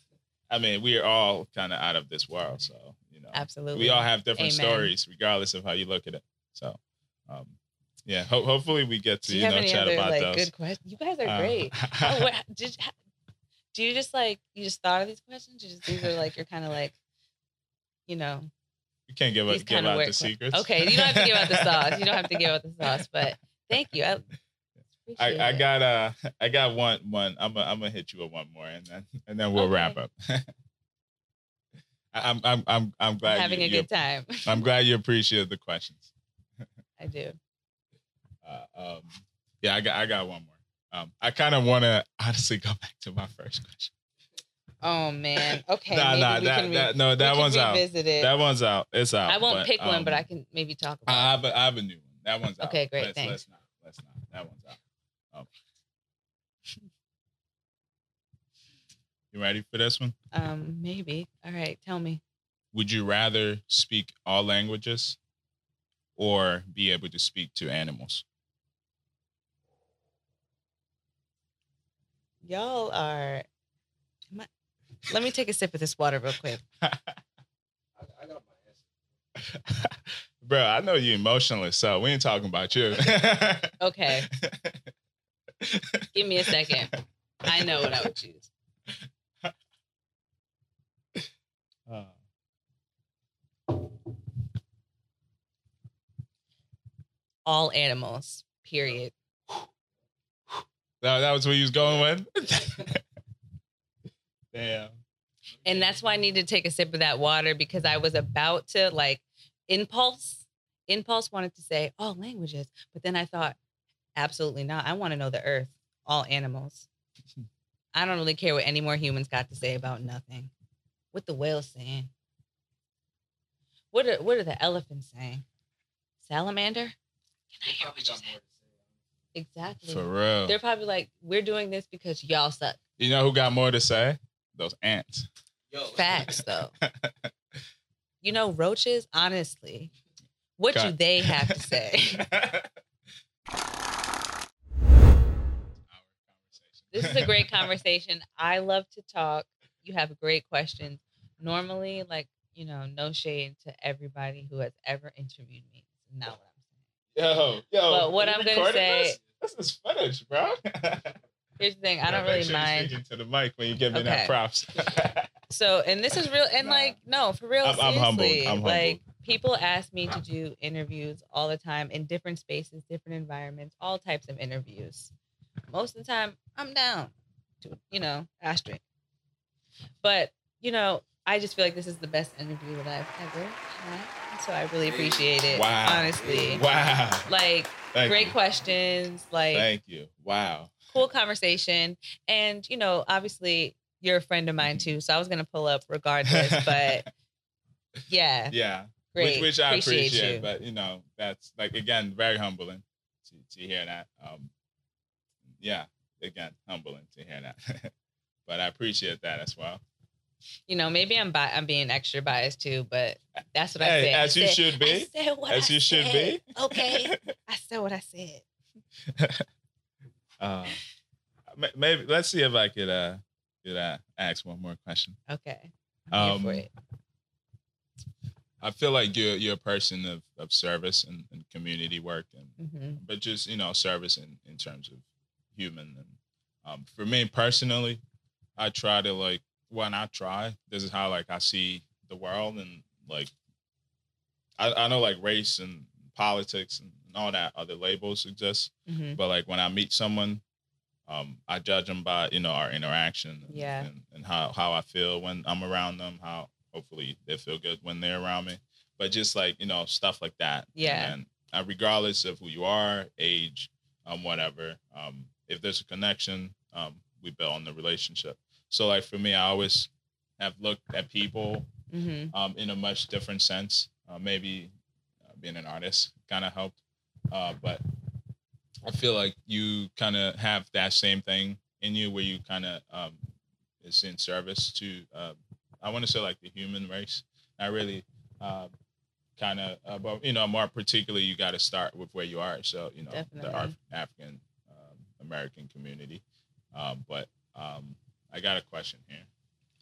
I mean, we are all kind of out of this world, so you know, absolutely. we all have different Amen. stories, regardless of how you look at it. So, um, yeah, ho- hopefully we get to Do you, you, know chat other about like those. good questions? You guys are Um, great. *laughs* oh, what, did do you just like you just thought of these questions? You just these are like you're kind of like, you know, you can't give, these give out the secrets. Okay, you don't have to give out the *laughs* sauce. You don't have to give out the sauce, but thank you. I, I, I got uh *laughs* I got one one. I'm gonna I'm gonna hit you with one more and then and then we'll wrap up. *laughs* I'm I'm I'm I'm glad having you, a good time. I'm glad you appreciate the questions. I do. Uh, um, yeah, I got I got one more. Um, I kind of want to honestly go back to my first question. Oh man. *laughs* Okay. nah, maybe nah, that, can re- that no, that one's out. it. That one's out. It's out. I won't pick one, but um, I can maybe talk I about. have a, I have a new one. That one's out. Okay, great, Let's, thanks. Let's not. Let's not. That one's out. Um, you ready for this one? Um, maybe. All right. Tell me. Would you rather speak all languages or be able to speak to animals? Y'all are. am I- Let me take a sip of this water real quick. *laughs* Bro, I know you emotionless, so we ain't talking about you. *laughs* Okay. Give me a second. I know what I would choose. Uh, All animals. Period. that, that was what you was going with? *laughs* Damn. And that's why I need to take a sip of that water because I was about to like impulse. Impulse wanted to say all languages, but then I thought, absolutely not. I want to know the earth, all animals. I don't really care what any more humans got to say about nothing. What the whales saying? What are what are the elephants saying? Salamander? Can I hear what you say? Exactly. For real. They're probably like, we're doing this because y'all suck. You know who got more to say? Those ants. Yo. Facts though. *laughs* You know, roaches, honestly, what do they have to say? *laughs* this is a great conversation. I love to talk. You have great questions. Normally, like you know, no shade to everybody who has ever interviewed me. It's not what I'm saying. Yo, yo. But what I'm gonna say- This? this is footage, bro. *laughs* saying. Here's the thing, I Yeah, don't make really sure you're mind. Speaking to the mic when you give me that props. *laughs* So, and this is real, and Nah. like, no, for real, I'm- I'm humbled. I'm like, people ask me to do interviews all the time in different spaces, different environments, all types of interviews. Most of the time, I'm down to, you know, asterisk. But, you know, I just feel like this is the best interview that I've ever had. So I really appreciate it. Wow. Honestly. wow. Like, Thank great you. questions. Like, Thank you. Wow. Cool conversation. And, you know, obviously you're a friend of mine Mm-hmm. too. So I was gonna pull up regardless. *laughs* But yeah, yeah, great. which, which I appreciate, appreciate. you. But you know, that's like again very humbling to, to hear that. Um, yeah, again humbling to hear that. *laughs* but I appreciate that as well. you know, maybe I'm bi- I'm being extra biased too, but that's what I Hey, said. I as you said- should be. I said what As I you should be. Okay. *laughs* I said what I said. Uh, maybe let's see if I could uh could uh, ask one more question. Okay. Um, for it. I feel like you're you're a person of, of service and, and community work and hmm but just you know service in, in terms of human and um, for me personally i try to like when i try this is how like i see the world and like i, I know like race and politics and all that other labels exist hmm but like when i meet someone um, i judge them by you know our interaction and, Yeah. and, and how, how i feel when i'm around them how hopefully they feel good when they're around me but just like you know stuff like that Yeah. and uh, regardless of who you are age um whatever um if there's a connection um we build on the relationship so like for me i always have looked at people hmm um, in a much different sense. Uh, maybe uh, being an artist kind of helped, uh, but I feel like you kind of have that same thing in you, where you kind of um, is in service to. Uh, I want to say like the human race. I really uh, kind of, uh, but you know, more particularly, you got to start with where you are. So you know, the Af- African um, American community. Um, but um, I got a question here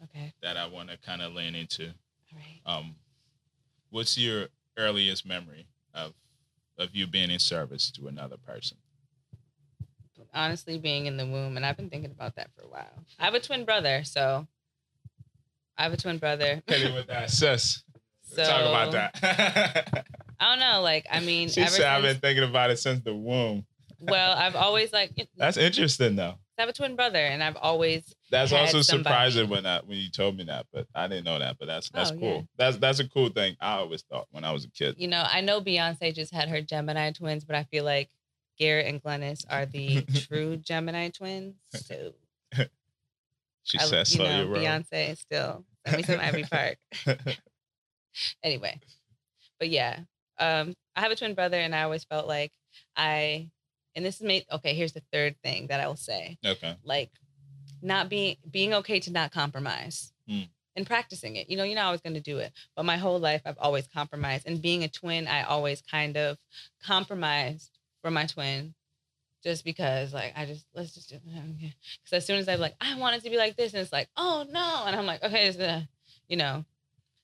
Okay. that I want to kind of lean into All right. um, what's your earliest memory of of you being in service to another person? Honestly, being in the womb, and I've been thinking about that for a while. I have a twin brother, so I have a twin brother. *laughs* Hit it with that, sis. So Talk about that. *laughs* I don't know. Like, I mean, she said, "I've been thinking about it since the womb." well, I've always like *laughs* That's interesting, though. I have a twin brother, and I've always That's also somebody. surprising when I, when you told me that, but I didn't know that. But that's that's Oh, cool. yeah. That's that's a cool thing. I always thought when I was a kid. you know, I know Beyonce just had her Gemini twins, but I feel like Garrett and Glynis are the *laughs* true Gemini twins. So *laughs* She I, said, you "So know, you're wrong." Beyonce still send me some Ivy *laughs* Park. anyway, but yeah, um, I have a twin brother, and I always felt like I, and this is made okay. Here's the third thing that I will say: okay. like not being being okay to not compromise. Mm. And practicing it, you know, you're not always going to do it, but my whole life I've always compromised. And being a twin, I always kind of compromised for my twin, just because, like, I just let's just do Because *laughs* as soon as I'm like, I want it to be like this, and it's like, oh no, and I'm like, okay, it's the, you know,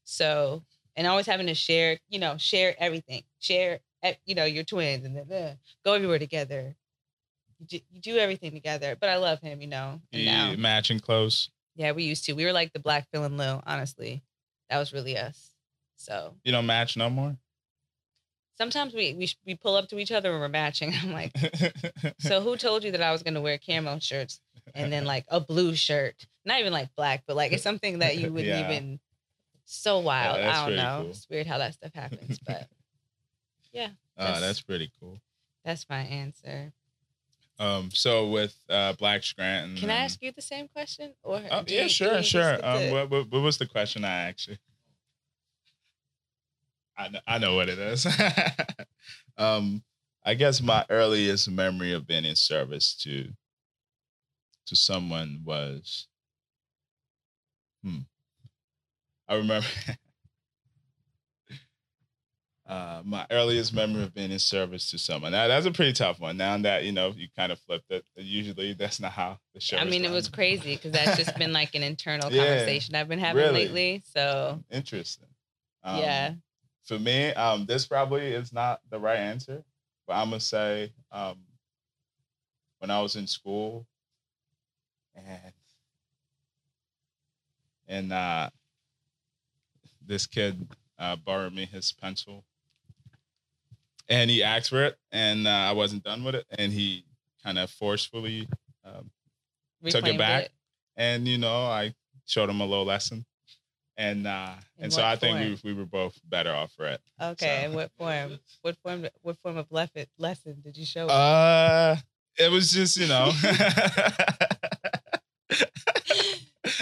so and always having to share, you know, share everything, share, you know, your twins, and then go everywhere together. You do, you do everything together, but I love him, you know. And now, matching clothes. yeah, we used to. We were like the Black Phil and Lil, honestly. That was really us. So You don't match no more. sometimes we we, we pull up to each other and we're matching. *laughs* I'm like, *laughs* so who told you that I was gonna wear camo shirts and then like a blue shirt? Not even like black, but like it's something that you wouldn't Yeah. even. So wild. that's I don't know. cool. It's weird how that stuff happens, but Oh, That's- that's pretty cool. that's my answer. Um, so with uh, Black Scranton. Can I ask you the same question? Or Oh, yeah, you- sure, sure. Um, what, what, what was the question I asked you? I know, I know what it is. *laughs* um, I guess my earliest memory of being in service to to someone was, hmm, I remember. *laughs* Uh, my earliest memory of being in service to someone. Now that's a pretty tough one. Now that you know you kind of flipped it. Usually that's not how the show. I mean, it was crazy because that's just been like an internal *laughs* Yeah, conversation I've been having really. lately. So Interesting. Um, yeah. For me, um, this probably is not the right answer, but I'm gonna say um, when I was in school, and and uh, this kid uh, borrowed me his pencil, and he asked for it, and uh, I wasn't done with it, and he kind of forcefully, um, took it back. and you know, I showed him a little lesson, and uh, In and so I think we we were both better off for it. Okay. So- And what form? What form? What form of lef- lesson did you show? him? Uh, it was just you know. *laughs*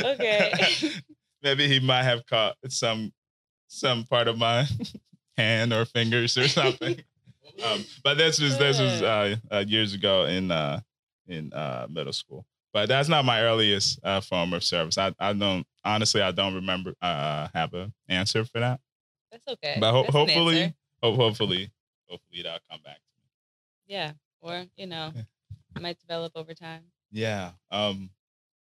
Okay. *laughs* Maybe he might have caught some some part of my *laughs* hand or fingers or something. Um, but this was this was uh, uh, years ago in uh, in uh, middle school. But that's not my earliest uh, form of service. I, I don't honestly I don't remember uh, have an answer for that. That's okay. But ho- That's hopefully, answer. ho- hopefully, hopefully that'll come back to me. Yeah. Or you know, it might develop over time. Yeah. Um,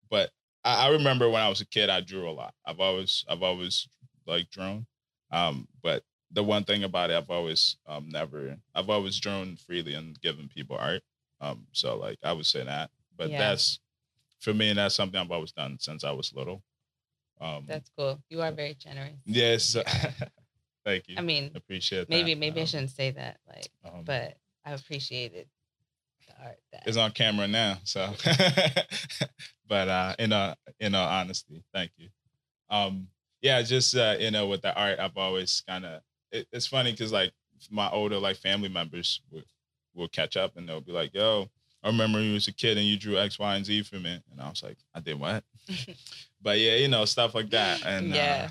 but I, I remember when I was a kid, I drew a lot. I've always, I've always like drawn. Um, but the one thing about it, I've always, um, never, I've always drawn freely and given people art. Um, so like I would say that. But Yeah. that's for me, and that's something I've always done since I was little. Um, That's cool. You are very generous. yes. *laughs* Thank you. I mean, appreciate that. maybe maybe I Um, shouldn't say that, like, um, but I appreciated the art. That it's on camera now. So, *laughs* but uh, in all in all honesty, thank you. Um, yeah, just uh, you know, with the art, I've always kind of. It, it's funny because like my older like family members would will catch up and they'll be like, "Yo, I remember you was a kid and you drew X, Y, and Z for me," and I was like, "I did what?" *laughs* but yeah, you know, stuff like that, and Yeah. uh,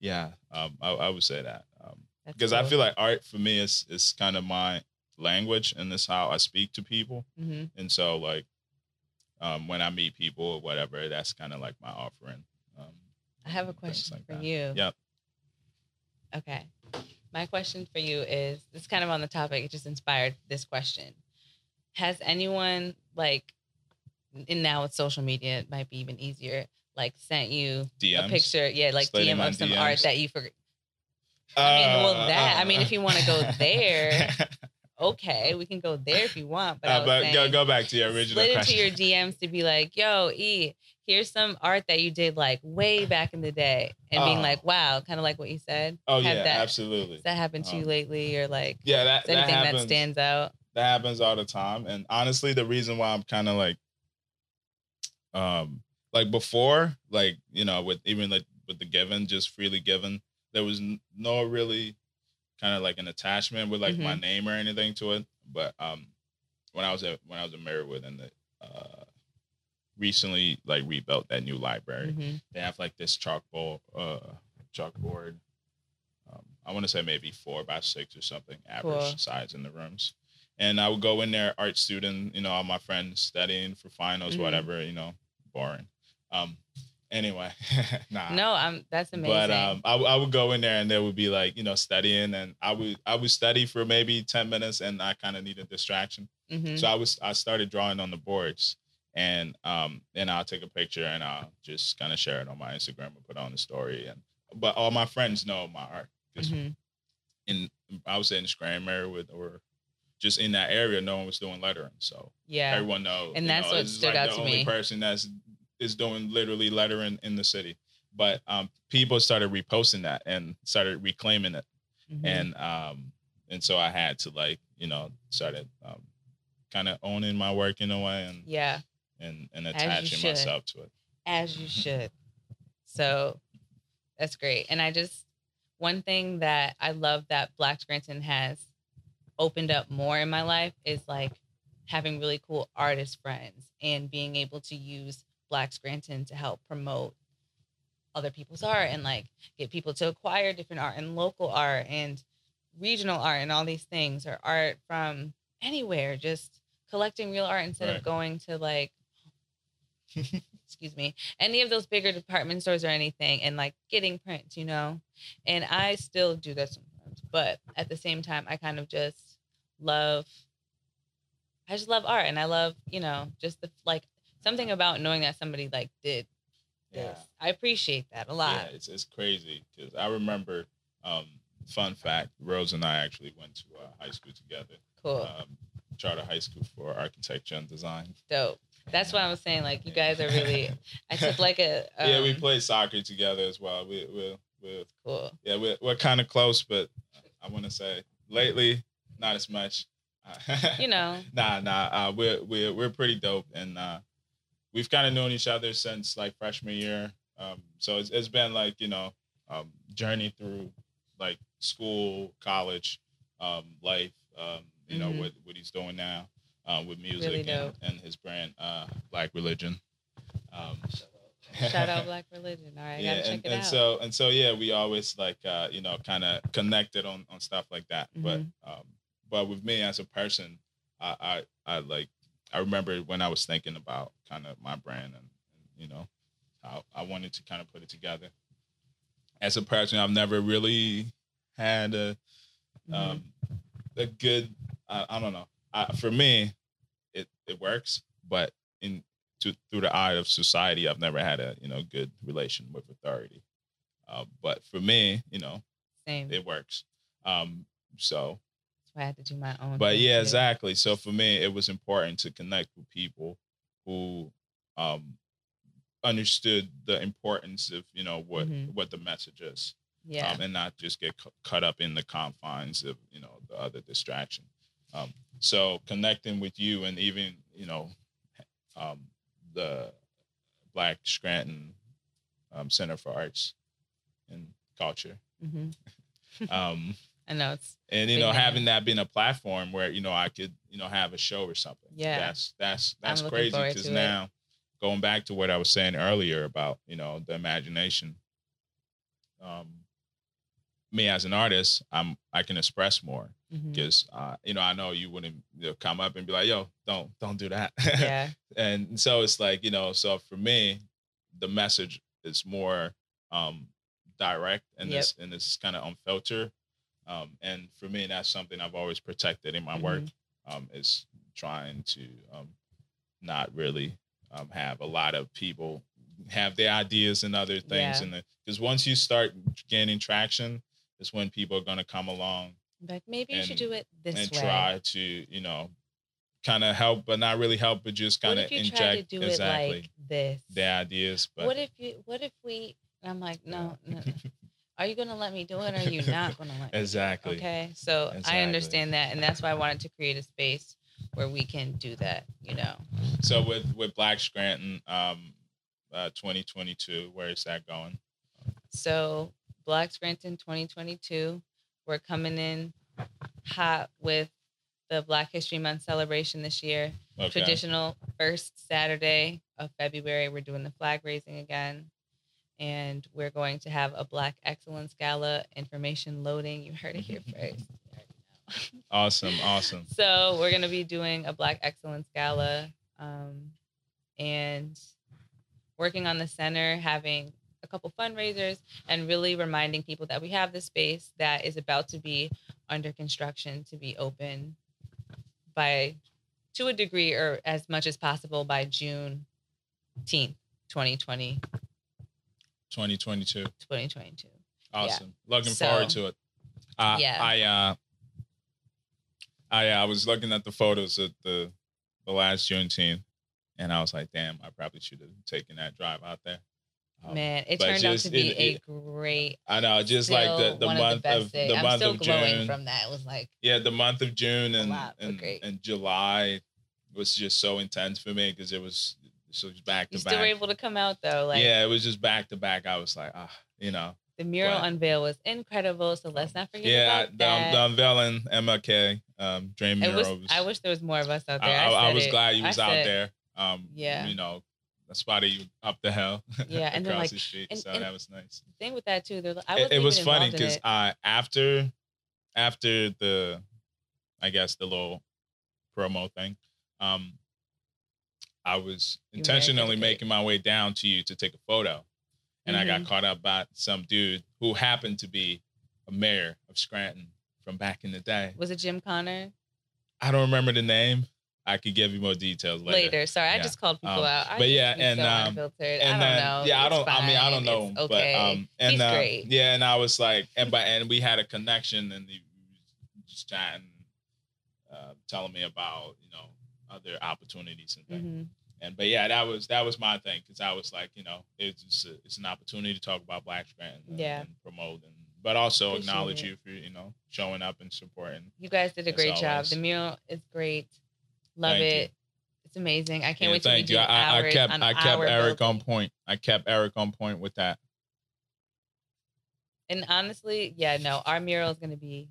yeah, um, I, I would say that. Um, That's because I feel like art for me is is kind of my language and this how I speak to people. Mhm. And so like um when I meet people or whatever, that's kind of like my offering. Um I have a question like for that. you. Yep. Okay. My question for you is it's kind of on the topic. It just inspired this question. Has anyone like and now with social media it might be even easier, like sent you DMs. a picture, yeah, like Sliding DM of some art that you forgot. I mean, well, that- I mean, if you wanna go *laughs* there, *laughs* Okay, we can go there if you want, but, I Uh, was but saying, go go back to your original slid into question. your DMs to be like, "Yo, E, here's some art that you did like way back in the day," and being Oh. like, "Wow," kind of like what you said. oh Have yeah, that, absolutely. That happened to you Um, lately, or like Yeah, that, that anything that, happens. stands out? that happens all the time and honestly the reason why i'm kind of like um like before like you know with even like with the given just freely given there was no really kind of like an attachment with like my Mhm. name or anything to it but um when i was at when i was at marywood and the uh recently like rebuilt that new library Mhm. they have like this chalkboard uh chalkboard um, i want to say maybe four by six or something average Cool. size in the rooms and i would go in there art student you know all my friends studying for finals Mhm. whatever you know boring um anyway *laughs* nah No, I'm. That's amazing. but um, I, I would go in there and there would be like you know studying, and I would I would study for maybe ten minutes, and I kind of need a distraction. Mhm. So I was I started drawing on the boards, and um, then I'll take a picture and I'll just kind of share it on my Instagram and put on the story. And but all my friends know my art 'cause Mhm. in I was in the Scranton area with or just in that area, no one was doing lettering, so Yeah. everyone knows. And that's know, what stood like out the to only me. person that's is doing literally lettering in the city. But um, people started reposting that and started reclaiming it, Mhm. and um, and so I had to like you know started um, kind of owning my work in a way and yeah, and and attaching myself to it. as you should. So that's great. And I just one thing that I love that Black Scranton has opened up more in my life is like having really cool artist friends and being able to use Black Scranton to help promote other people's art and like get people to acquire different art and local art and regional art and all these things or art from anywhere just collecting real art instead Right. of going to like excuse me any of those bigger department stores or anything and like getting prints you know and i still do that sometimes but at the same time i kind of just love i just love art and i love you know just the like something about knowing that somebody like did this i appreciate that a lot Yeah, it's it's crazy because I remember Um, fun fact: Rose and I actually went to uh, high school together. Cool. Um, Charter High School for Architecture and Design. Dope. That's why I was saying like you guys are really. I took like a. Um, *laughs* yeah, we played soccer together as well. We we we Cool. yeah we're we're kind of close, but I want to say lately not as much. *laughs* You know. nah, nah. Uh, we're we're we're pretty dope, and uh, we've kind of known each other since like freshman year. Um, so it's it's been like you know um, journey through like school, college, um, life. Um, you know Mhm. what what he's doing now uh, with music Really and, and his brand, uh, Black Religion. Um, Shout out *laughs* Black Religion. All right, yeah, gotta check and, it and out. so and so yeah, we always like uh, you know kind of connected on on stuff like that. But Mm-hmm. um, but with me as a person, I I, I like I remember when I was thinking about kind of my brand and, and you know how I wanted to kind of put it together. As a person, I've never really had a Mhm. um, a good I, I don't know. I, for me, it it works, but in to, through the eye of society, I've never had a you know good relation with authority. Uh, but for me, you know, Same. it works. Um, so, That's why I had to do my own. but yeah, too. exactly. So for me, it was important to connect with people who um, understood the importance of you know what Mhm. what the message is Yeah. um, and not just get cu- caught up in the confines of you know the other distraction. Um, so connecting with you and even you know um, the Black Scranton um, Center for Arts and Culture, hmm *laughs* *laughs* um, I know it's and you know name. having that being a platform where you know I could you know have a show or something. Yeah. that's that's I'm that's crazy because it. now going back to what I was saying earlier about you know the imagination. Um, me as an artist, I'm I can express more because uh, you know I know you wouldn't you know, come up and be like, "Yo, don't don't do that." yeah. *laughs* and so it's like you know, so for me, the message is more um, direct and Yep. this and it's kind of unfiltered. Um, and for me, that's something I've always protected in my work. Um, is trying to um, not really um, have a lot of people have their ideas and other things, Yeah. and because once you start gaining traction, is when people are going to come along Like maybe you should do it this and way. And try to you know kind of help, but not really help, but just kind of inject to do exactly it like this? their ideas. But what if you? What if we? and I'm like, no, *laughs* no. no. Are you gonna let me do it? or Are you not gonna let me? do it? Exactly. Okay. So I understand that, and that's why I wanted to create a space where we can do that. You know. so with with Black Scranton, um, uh, 2022, where is that going? So Black Scranton 2022, we're coming in hot with the Black History Month celebration this year. Okay. Traditional first Saturday of February, we're doing the flag raising again. And we're going to have a Black Excellence Gala information loading. You heard it here *laughs* first. You already know. Awesome, awesome. *laughs* So we're gonna be doing a Black Excellence Gala, um, and working on the center, having a couple fundraisers, and really reminding people that we have this space that is about to be under construction to be open by, to a degree or as much as possible by June 10th, 2020, 2022. 2022. Awesome. Looking So- forward to it. Uh, Yeah. I uh, I I was looking at the photos at the the last Juneteenth, and I was like, damn, I probably should have taken that drive out there. Um, Man, it turned out just to be it- a great. I know, just like the, the month of the of the month of June. from that. It was like yeah, the month of June and lot, and, and July was just so intense for me because it was so it was back you to still were able to come out though. Like yeah, it was just back to back. I was like, ah, you know, the mural but- unveil was incredible. So let's not forget yeah, about the, that. the unveiling MLK um, Dream I Mural. was- I wish there was more of us out I, there. I- I was it. glad you I was out there. Um, Yeah. you know, I spotted you up the hill. *laughs* Yeah, and then, across like- the street, and- so and- that was nice. Thing with that too, they're like- I It, it was funny because uh, after after the, I guess the little promo thing, um, I was intentionally making my way down to you to take a photo, and I got Mhm. caught up by some dude who happened to be a mayor of Scranton from back in the day. was it Jim Connor? I don't remember the name. I could give you more details later. later. Sorry, I just called people Um, out. I but yeah, and, so um, unfiltered. And I don't know. yeah, I don't. I mean, I don't know, It's okay. but um, and He's uh, great. yeah, and I was like, and but and we had a connection, and he was just chatting, uh, telling me about you know other opportunities and things. Mhm. And but yeah, that was that was my thing because I was like, you know, it's just a, it's an opportunity to talk about Black Scranton and, Yeah. and promote and but also Appreciate acknowledge it. you for you know showing up and supporting. You guys did a great job. The mural is great. Love Thank you. it. It's amazing. I can't Yeah, wait to thank do you. I, I kept I kept Eric on point. I kept Eric on point with that. And honestly, yeah, no, our mural is gonna be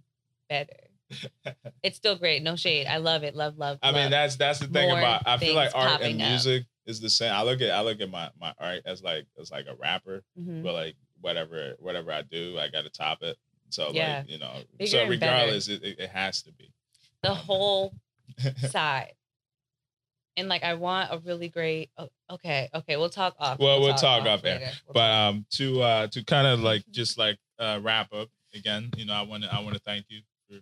better. *laughs* It's still great. No shade. I love it. Love, love. I mean, that's that's the thing more about. I feel like art and popping up. music is the same. I look at I look at my my art as like as like a rapper, Mhm. but like whatever whatever I do, I got to top it. So Yeah. like you know, Bigger so regardless, it, it, it has to be. the whole *laughs* side. And like, I want a really great. oh, Okay, okay, we'll talk off. Well, we'll talk off air. We'll But um, to uh, to kind of like *laughs* just like uh, wrap up again, you know, I want to I want to thank you for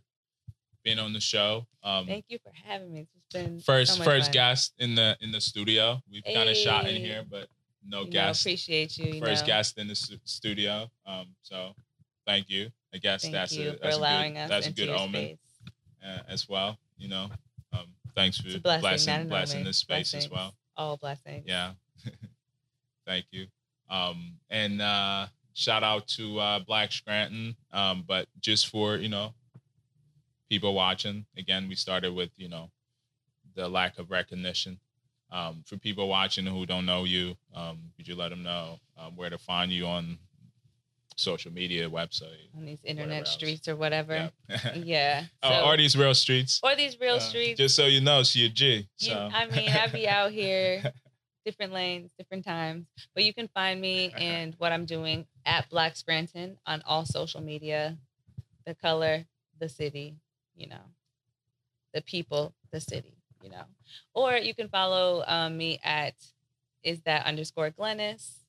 being on the show. Um, thank you for having me. It's been first so first fun. guest in the in the studio. We've kind of shot in here, but no You know, guest. appreciate you. you first know. guest in the stu- studio. Um, so thank you. I guess Thank that's you a for that's a allowing good us that's a good omen uh, as well. You know, thanks for blessing, blessing blessing this space as well. All blessings. Yeah. *laughs* Thank you. Um, and uh, shout out to uh, Black Scranton. Um, but just for, you know, people watching, again, we started with, you know, the lack of recognition. Um, for people watching who don't know you, um, could you let them know um, where to find you on social media, website? On these internet streets or whatever. Yeah. *laughs* Yeah. oh, so- are these real streets? or these real Uh, streets. Just so you know, she a G. You- So. I mean, I be out here, *laughs* different lanes, different times. But you can find me *laughs* and what I'm doing at Black Scranton on all social media. The color, the city, you know, the people, the city, you know. Or you can follow um, me at is that underscore Glynis.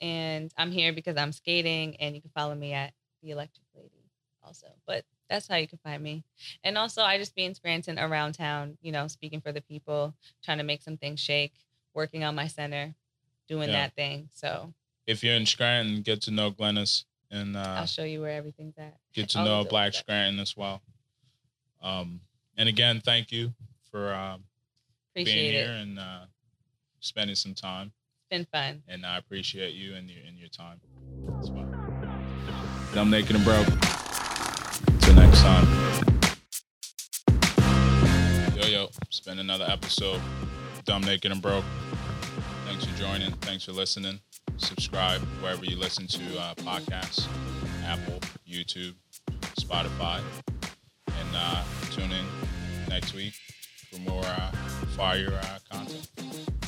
And I'm here because I'm skating, and you can follow me at the Electric Lady also. But that's how you can find me. And also, I just be in Scranton around town, you know, speaking for the people, trying to make some things shake, working on my center, doing Yeah. that thing. So if you're in Scranton, get to know Glynis and uh, I'll show you where everything's at. get to know Black. Scranton as well. Um, and again, thank you for um, being here it. and uh, spending some time. It's been fun. And I appreciate you and your and your time well. Dumb Naked and Broke. Till next time. Yo yo, it's been another episode. Dumb Naked and Broke. Thanks for joining. Thanks for listening. Subscribe wherever you listen to uh, podcasts Apple, YouTube, Spotify. And uh, tune in next week for more uh, fire uh, content.